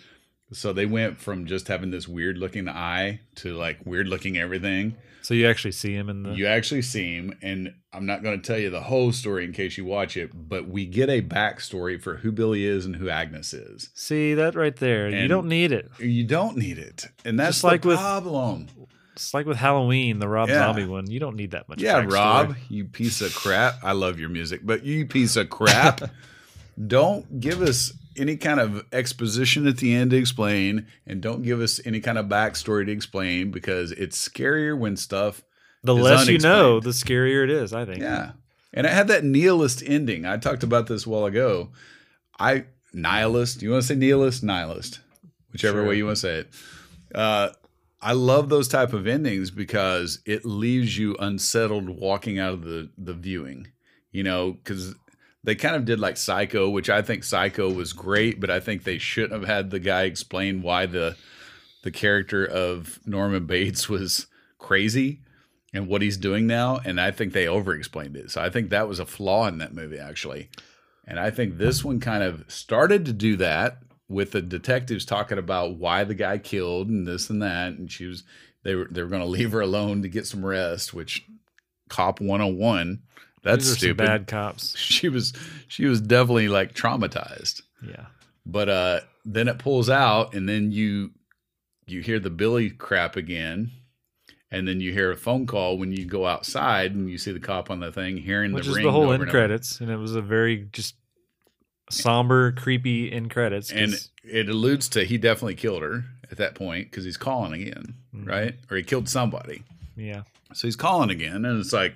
So they went from just having this weird looking eye to like weird looking everything. So you actually see him in the. You actually see him, and I'm not going to tell you the whole story in case you watch it, but we get a backstory for who Billy is and who Agnes is. see that right there. you don't need it. You don't need it, and that's Just like the with- problem. It's like with Halloween, the Rob Yeah. Zombie one. You don't need that much. Yeah, backstory. Rob, you piece of crap. I love your music, but you piece of crap. don't give us any kind of exposition at the end to explain, and don't give us any kind of backstory to explain because it's scarier when stuff. The less you know, the scarier it is. I think. Yeah, and it had that nihilist ending. I talked about this a while ago. I nihilist. You want to say nihilist? Nihilist, whichever Sure. way you want to say it. Uh, I love those type of endings because it leaves you unsettled walking out of the the viewing. You know, because they kind of did like Psycho, which I think Psycho was great, but I think they shouldn't have had the guy explain why the the character of Norman Bates was crazy and what he's doing now. And I think they over explained it. So I think that was a flaw in that movie, actually. And I think this one kind of started to do that with the detectives talking about why the guy killed and this and that. And she was, they were, they were going to leave her alone to get some rest, which cop 101, that's These are some stupid. bad cops. She was, she was definitely like traumatized Yeah. but uh then it pulls out and then you you hear the billy crap again and then you hear a phone call when you go outside and you see the cop on the thing hearing Which the is ring the whole end and credits, and it was a very just somber, creepy end credits. and it alludes to he definitely killed her at that point because he's calling again Mhm. right or he killed somebody yeah, so he's calling again and it's like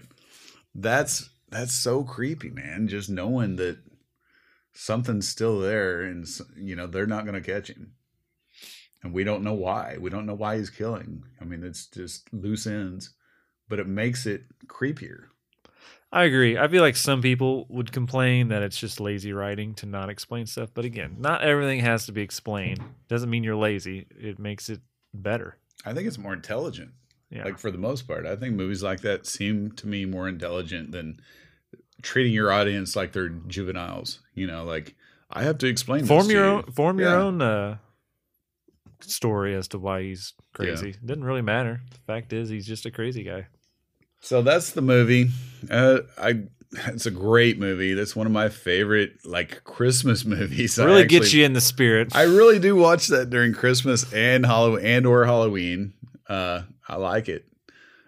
that's that's so creepy man just knowing that something's still there and you know they're not going to catch him and we don't know why. We don't know why he's killing. I mean, it's just loose ends, but it makes it creepier. I agree. I feel like some people would complain that it's just lazy writing to not explain stuff. But again, not everything has to be explained. Doesn't mean you're lazy. It makes it better. I think it's more intelligent. Yeah. Like for the most part, I think movies like that seem to me more intelligent than treating your audience like they're juveniles. You know, like I have to explain. form this to your you. own form your own uh, story as to why he's crazy. It doesn't really matter. The fact is, he's just a crazy guy. So that's the movie. Uh, I. It's a great movie. That's one of my favorite like Christmas movies. Really gets you in the spirit. I really do watch that during Christmas and Halloween and or Halloween. Uh, I like it.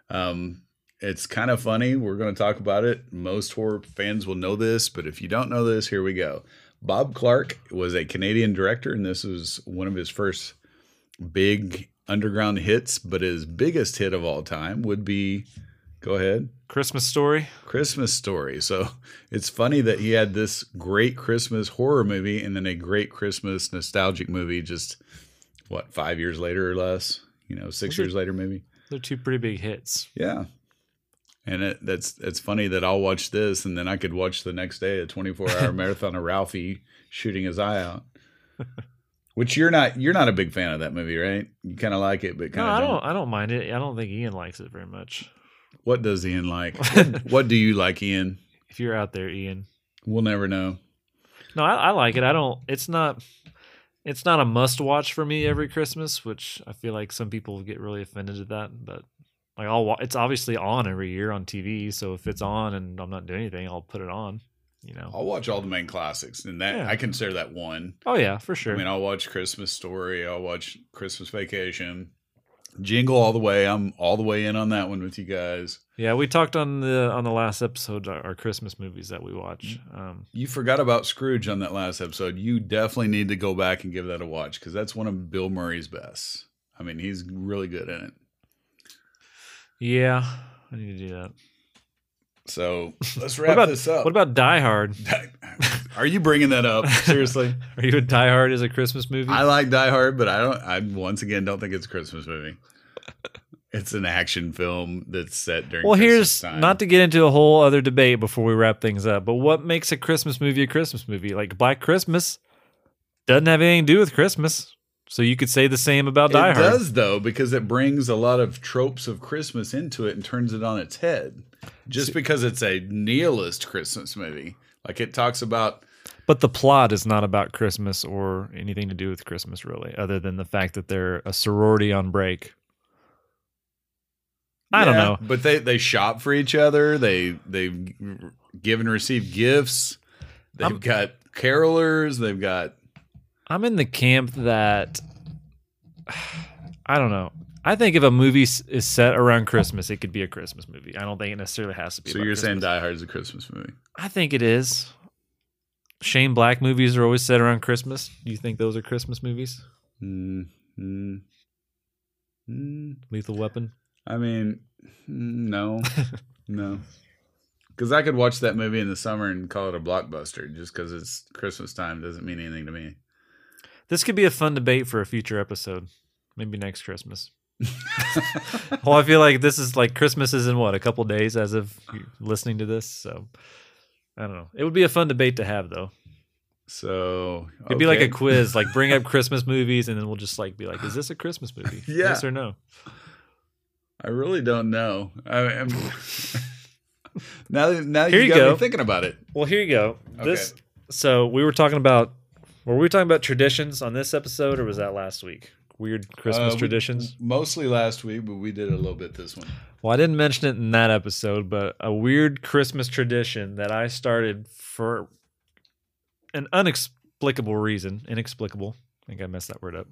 Um, it's kind of funny. We're going to talk about it. Most horror fans will know this, but if you don't know this, here we go. Bob Clark was a Canadian director, and this was one of his first big underground hits. But his biggest hit of all time would be, go ahead, Christmas story. Christmas Story. So it's funny that he had this great Christmas horror movie and then a great Christmas nostalgic movie just what, five years later or less? You know, six years later maybe. They're two pretty big hits. Yeah. And it, that's it's funny that I'll watch this and then I could watch the next day a 24 hour marathon of Ralphie shooting his eye out. Which you're not you're not a big fan of that movie, right? You kind of like it, but No, kind I of don't. I don't mind it. I don't think Ian likes it very much. What does Ian like? What, what do you like, Ian? If you're out there, Ian. We'll never know. No, I, I like it. I don't. It's not. It's not a must watch for me every Christmas, which I feel like some people get really offended at that. But like, I'll. wa- It's obviously on every year on TV, so if it's on and I'm not doing anything, I'll put it on. You know. I'll watch all the main classics, and that Yeah. I consider that one. Oh yeah, for sure. I mean, I'll watch Christmas Story. I'll watch Christmas Vacation, Jingle all the way. I'm all the way in on that one with you guys. yeah, we talked on the on the last episode our, our Christmas movies that we watch. Mm. Um, You forgot about Scrooge on that last episode. You definitely need to go back and give that a watch because that's one of Bill Murray's best. I mean, he's really good in it. Yeah, I need to do that. So let's wrap about this up. what about Die Hard? Are you bringing that up seriously? Are you a Die Hard as a Christmas movie? I like Die Hard, but I don't. I once again don't think it's a Christmas movie. It's an action film that's set during. Well, Christmas here's time. not to get into a whole other debate before we wrap things up, but what makes a Christmas movie a Christmas movie? Like Black Christmas doesn't have anything to do with Christmas. So you could say the same about Die Hard. it does though because it brings a lot of tropes of Christmas into it and turns it on its head. Just because it's a nihilist Christmas movie, like it talks about But the plot is not about Christmas or anything to do with Christmas, really, other than the fact that they're a sorority on break. I don't know. but they they shop for each other. They they give and receive gifts. They've I'm- got carolers. They've got I'm in the camp that I don't know. I think if a movie is set around Christmas, it could be a Christmas movie. I don't think it necessarily has to be. so you're saying Die Hard is a Christmas movie. I think it is. Shane Black movies are always set around Christmas. Do you think those are Christmas movies? Mm, mm, mm. Lethal Weapon. I mean, mm, no, no, because I could watch that movie in the summer and call it a blockbuster. Just because it's Christmas time doesn't mean anything to me. This could be a fun debate for a future episode. Maybe next Christmas. well, I feel like this is like Christmas is in what a couple days as of listening to this. So I don't know. It would be a fun debate to have though. So It'd be like a quiz, like bring up Christmas movies, and then we'll just like be like, "Is this a Christmas movie? Yeah. Yes or no?" I really don't know. I, am now, now Here you you got go. me thinking about it. Well, here you go. Okay. This. So we were talking about. Were we talking about traditions on this episode, or was that last week? Weird Christmas Uh, we- traditions. mostly last week, but we did a little bit this one. Well, I didn't mention it in that episode, but a weird Christmas tradition that I started for an inexplicable reason. Inexplicable. I think I messed that word up.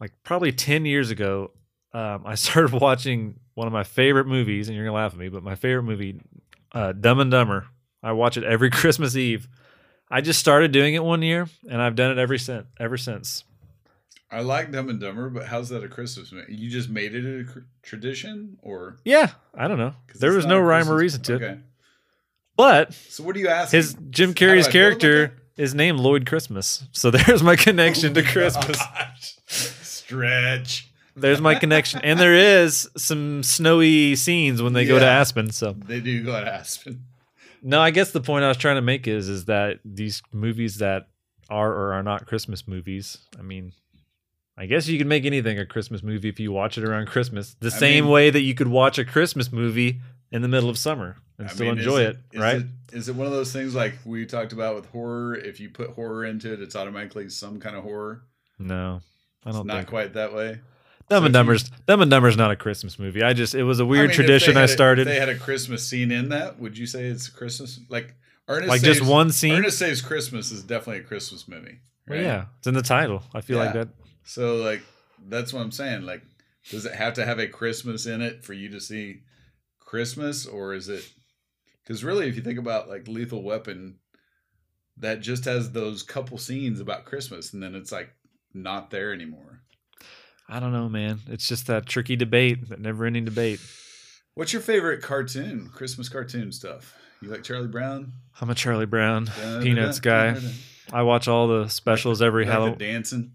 Like probably 10 years ago, um, I started watching one of my favorite movies, and you're going to laugh at me, but my favorite movie, uh, Dumb and Dumber. I watch it every Christmas Eve. I just started doing it one year, and I've done it every since. Ever since. I like Dumb and Dumber, but how's that a Christmas movie? You just made it a cr- tradition, or Yeah, I don't know. There was no rhyme or reason to it. Okay. But So what do you ask? his Jim How do I Carrey's character is named Lloyd Christmas. So there's my connection oh to Oh my Christmas. gosh. Stretch. There's my connection. And there is some snowy scenes when they go to Aspen. So They do go to Aspen. No, I guess the point I was trying to make is is that these movies that are or are not Christmas movies. I mean, I guess you can make anything a Christmas movie if you watch it around Christmas. The I same mean- way that you could watch a Christmas movie in the middle of summer and I still mean, is enjoy it, is right? It, is it one of those things like we talked about with horror? If you put horror into it, it's automatically some kind of horror. no, I don't not think. quite that way. Dumb and Dumber's Dumb and Dumber's not a Christmas movie. I just it was a weird I mean, tradition I a- started. if they had a Christmas scene in that. Would you say it's a Christmas? Like Ernest like just Saves- one scene. Ernest Saves Christmas is definitely a Christmas movie. Well, yeah, it's in the title. I feel like that. So like that's what I'm saying. Like, does it have to have a Christmas in it for you to see Christmas, or is it? Because really, if you think about like Lethal Weapon, that just has those couple scenes about Christmas, and then it's like not there anymore. I don't know, man. It's just that tricky debate, that never-ending debate. What's your favorite cartoon? Christmas cartoon stuff. You like Charlie Brown? I'm a Charlie Brown Dun, Peanuts dun, guy. dun, dun. I watch all the specials every You like Halloween. dancing.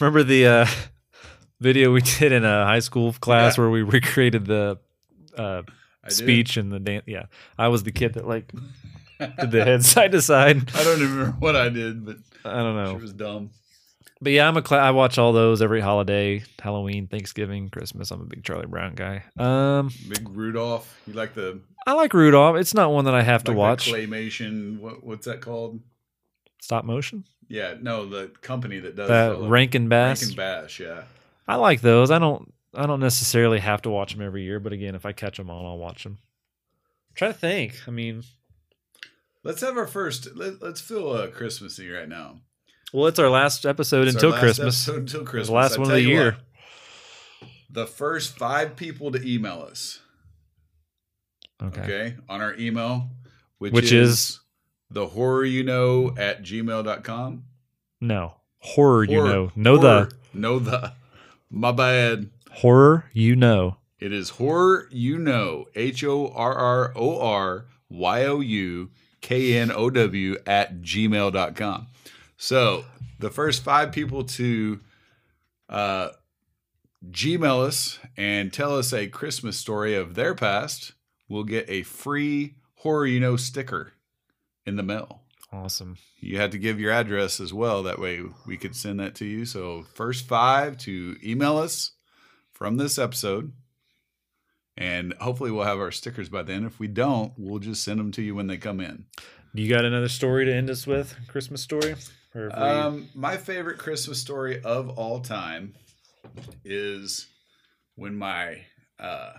Remember the uh, video we did in a high school class Yeah. where we recreated the uh, speech and the dance? Yeah, I was the kid that like did the head side to side. I don't even remember what I did, but I don't know. it was dumb. But yeah, I'm a cla- I watch all those every holiday, Halloween, Thanksgiving, Christmas. I'm a big Charlie Brown guy. Um, Big Rudolph. You like the I like Rudolph. It's not one that I have to like the watch. claymation. What what's that called? Stop motion. Yeah, no, the company that does That of- Rankin Bass. Rankin Bass. Yeah, I like those. I don't. I don't necessarily have to watch them every year, but again, if I catch them on, I'll watch them. Try to think. I mean, let's have our first. Let, let's feel uh, Christmassy right now. Well, it's our last episode It's until last Christmas. episode until Christmas. the last I one of the year. what, the first five people to email us, Okay. okay, on our email, which, Which is, is? the horror you know at gmail.com. No horror. You Horror- know. Know horror, the know the. My bad. horror. You know. It is horror you know. H O R R O R Y O U K N O W at gmail.com. So the first five people to uh, Gmail us and tell us a Christmas story of their past will get a free horror you know sticker in the mail. Awesome. You had to give your address as well. That way we could send that to you. So, first five to email us from this episode. And hopefully, we'll have our stickers by then. If we don't, we'll just send them to you when they come in. You got another story to end us with? Christmas story? Or we- Um, my favorite Christmas story of all time is when my uh,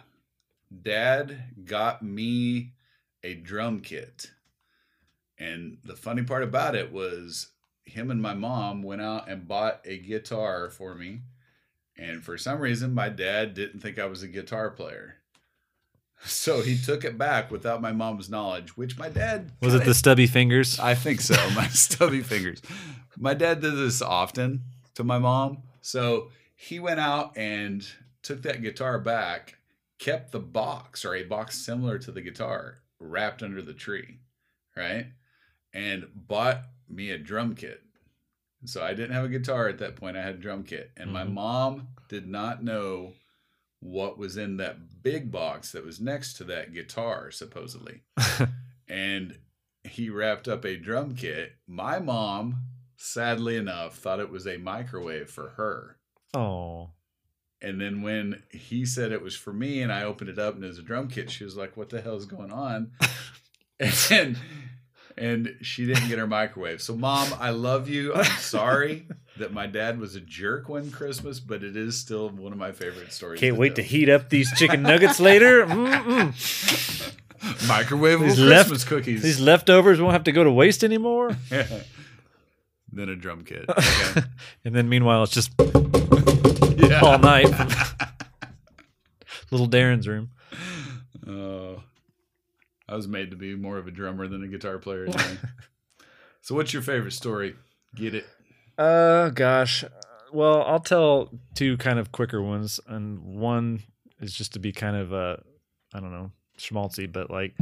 dad got me a drum kit. And the funny part about it was him and my mom went out and bought a guitar for me. And for some reason, my dad didn't think I was a guitar player. So he took it back without my mom's knowledge, which my dad was it the stubby fingers? I think so. My stubby fingers. My dad did this often to my mom. So he went out and took that guitar back, kept the box or a box similar to the guitar wrapped under the tree, right? And bought me a drum kit. So I didn't have a guitar at that point. I had a drum kit. And my Mhm. mom did not know what was in that big box that was next to that guitar, supposedly and he wrapped up a drum kit. My mom, sadly enough, thought it was a microwave for her. Oh, And then when he said it was for me and I opened it up and it was a drum kit, she was like, What the hell is going on? and and she didn't get her microwave. So mom, I love you. I'm sorry that my dad was a jerk one Christmas, but it is still one of my favorite stories. can't wait to heat up these chicken nuggets later. Mm-mm. microwavable These Christmas left- cookies. These leftovers won't have to go to waste anymore. then a drum kit. Okay. and then meanwhile, it's just Yeah. all night. Little Darrin's room. Oh, I was made to be more of a drummer than a guitar player. So, what's your favorite story? Get it? Uh, gosh. Well, I'll tell two kind of quicker ones, and one is just to be kind of uh, I don't know, schmaltzy, but like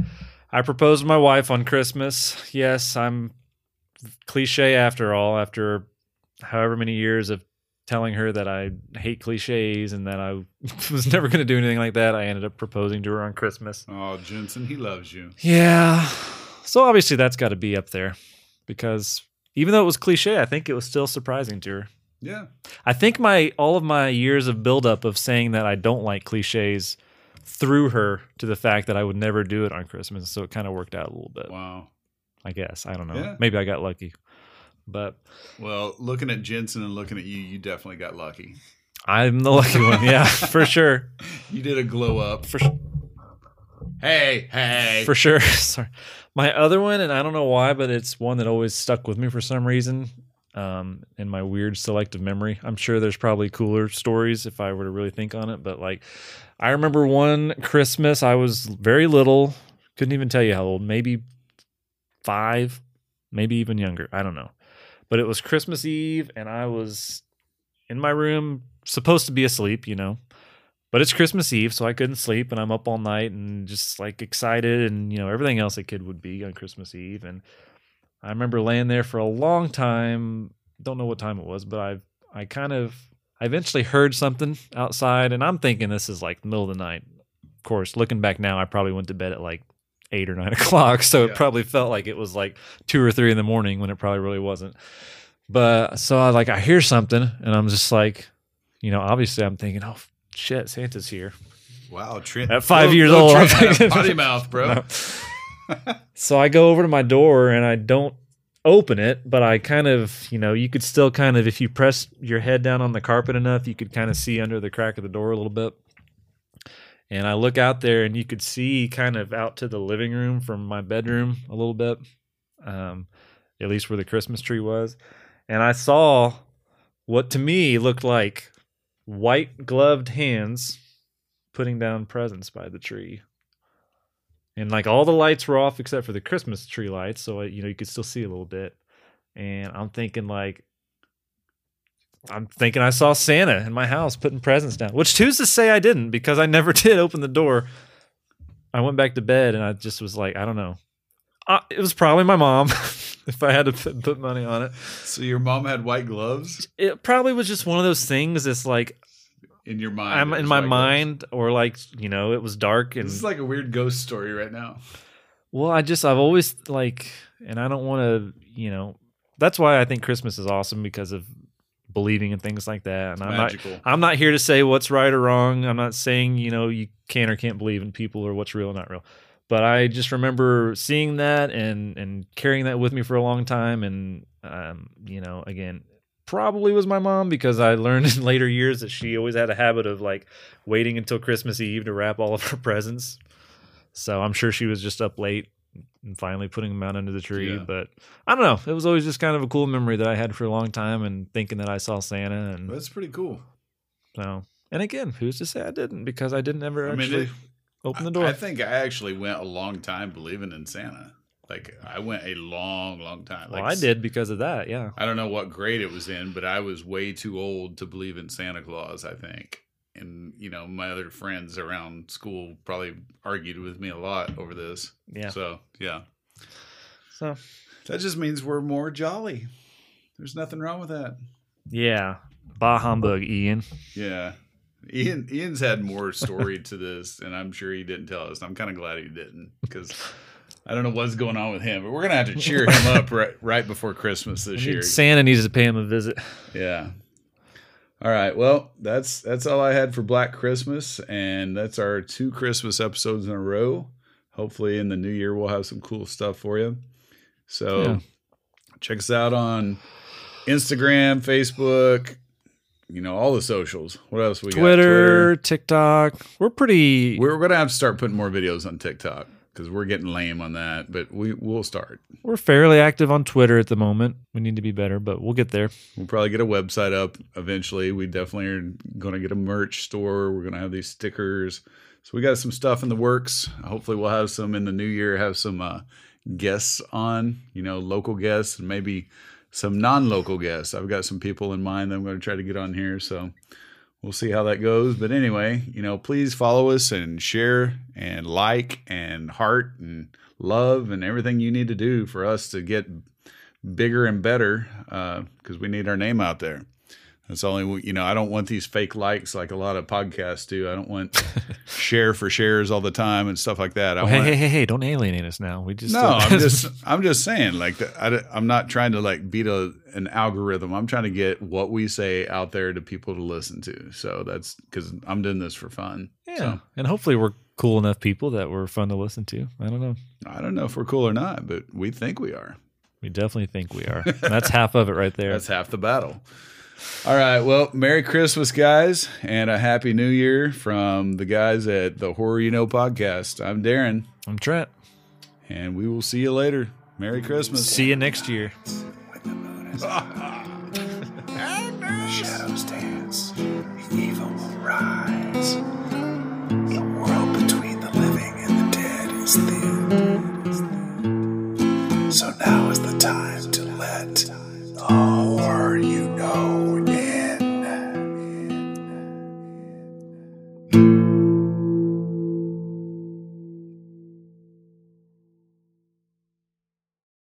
I proposed to my wife on Christmas. Yes, I'm cliche after all. After however many years of telling her that I hate cliches and that I was never going to do anything like that. I ended up proposing to her on Christmas. Oh, Jensen, he loves you. Yeah. So obviously that's got to be up there because even though it was cliche, I think it was still surprising to her. Yeah. I think my all of my years of buildup of saying that I don't like cliches threw her to the fact that I would never do it on Christmas. So it kind of worked out a little bit. Wow. I guess. I don't know. Yeah. Maybe I got lucky. But Well, looking at Jensen and looking at you, you definitely got lucky. I'm the lucky one. Yeah, for sure. You did a glow up. For sure. Hey, hey. For sure. Sorry. My other one, and I don't know why, but it's one that always stuck with me for some reason um, in my weird selective memory. I'm sure there's probably cooler stories if I were to really think on it. But like, I remember one Christmas, I was very little, couldn't even tell you how old, maybe five, maybe even younger. I don't know. But it was Christmas Eve, and I was in my room, supposed to be asleep, you know. But it's Christmas Eve, so I couldn't sleep, and I'm up all night and just like excited, and you know everything else a kid would be on Christmas Eve. And I remember laying there for a long time. Don't know what time it was, but I I kind of I eventually heard something outside, and I'm thinking this is like the middle of the night. Of course, looking back now, I probably went to bed at like eight or nine o'clock, so it probably felt like it was like two or three in the morning when it probably really wasn't. But so I like I hear something, and I'm just like, you know, obviously I'm thinking, oh shit, Santa's here. Wow, Trent. At five Go- years go old, I'm Trent, potty mouth, bro. No. so I go over to my door and I don't open it, but I kind of, you know, you could still kind of, if you press your head down on the carpet enough, you could kind of see under the crack of the door a little bit. And I look out there and you could see kind of out to the living room from my bedroom a little bit, um, at least where the Christmas tree was. And I saw what to me looked like white gloved hands putting down presents by the tree and like all the lights were off except for the Christmas tree lights, so you know you could still see a little bit. And I'm thinking like, I'm thinking I saw Santa in my house putting presents down, which who's to say I didn't because I never did open the door. I went back to bed and I just was like, I don't know. Uh, it was probably my mom if I had to put, money on it. So your mom had white gloves It probably was just one of those things that's like in your mind. I'm in my white gloves. mind or like, you know, it was dark and This is like a weird ghost story right now. Well, I just I've always like, and I don't want to, you know, that's why I think Christmas is awesome because of believing in things like that. And I'm Magical. not, I'm not here to say what's right or wrong. I'm not saying you know you can or can't believe in people or what's real or not real. But I just remember seeing that and and carrying that with me for a long time. And um, you know, again, probably was my mom because I learned in later years that she always had a habit of like waiting until Christmas Eve to wrap all of her presents. So I'm sure she was just up late and finally putting them out under the tree. Yeah. But I don't know. It was always just kind of a cool memory that I had for a long time and thinking that I saw Santa and That's pretty cool. so and again, who's to say I didn't because I didn't ever I mean, actually it- open the I- door. I think I actually went a long time believing in Santa. Like I went a long, long time. well, like, I did because of that. Yeah. I don't know what grade it was in, but I was way too old to believe in Santa Claus, I think. And, you know, my other friends around school probably argued with me a lot over this. Yeah. So, yeah. So That just means we're more jolly. There's nothing wrong with that. yeah. Bah humbug, Ian. Yeah. Ian Ian's had more story to this, and I'm sure he didn't tell us. I'm kind of glad he didn't because I don't know what's going on with him, but we're gonna have to cheer him up right right before Christmas this year. Santa needs to pay him a visit. Yeah. All right. Well, that's that's all I had for Black Christmas, and that's our two Christmas episodes in a row. Hopefully, in the new year, we'll have some cool stuff for you. So, Yeah. check us out on Instagram, Facebook, you know, all the socials. What else we Twitter, got? Twitter, TikTok. We're pretty We're gonna have to start putting more videos on TikTok because we're getting lame on that, but we we'll start. we're fairly active on Twitter at the moment. We need to be better, but we'll get there. We'll probably get a website up eventually. We definitely are going to get a merch store. We're going to have these stickers. So we got some stuff in the works. Hopefully, we'll have some in the new year. Have some uh, guests on, you know, local guests and maybe some non-local guests. I've got some people in mind that I'm going to try to get on here. So we'll see how that goes. But anyway, you know, please follow us and share and like and heart and love and everything you need to do for us to get bigger and better uh, because we need our name out there. That's only you know. I don't want these fake likes like a lot of podcasts do. I don't want share for shares all the time and stuff like that. Well, hey, want, hey, hey, hey! Don't alienate us now. We just no, uh, I'm just I'm just saying like the, I, am not trying to like beat a an algorithm. I'm trying to get what we say out there to people to listen to. So that's because I'm doing this for fun. yeah, So, and hopefully we're cool enough people that we're fun to listen to. I don't know. I don't know if we're cool or not, but we think we are. We definitely think we are. That's half of it right there. That's half the battle. All right. Well, Merry Christmas, guys, and a Happy New Year from the guys at the Horror You Know podcast. I'm Darrin, I'm Trent. and we will see you later. Merry Christmas. See you next year. When the moon is shadows dance, the evil will rise. The world between the living and the dead is thin. So now is the time to let the horror you know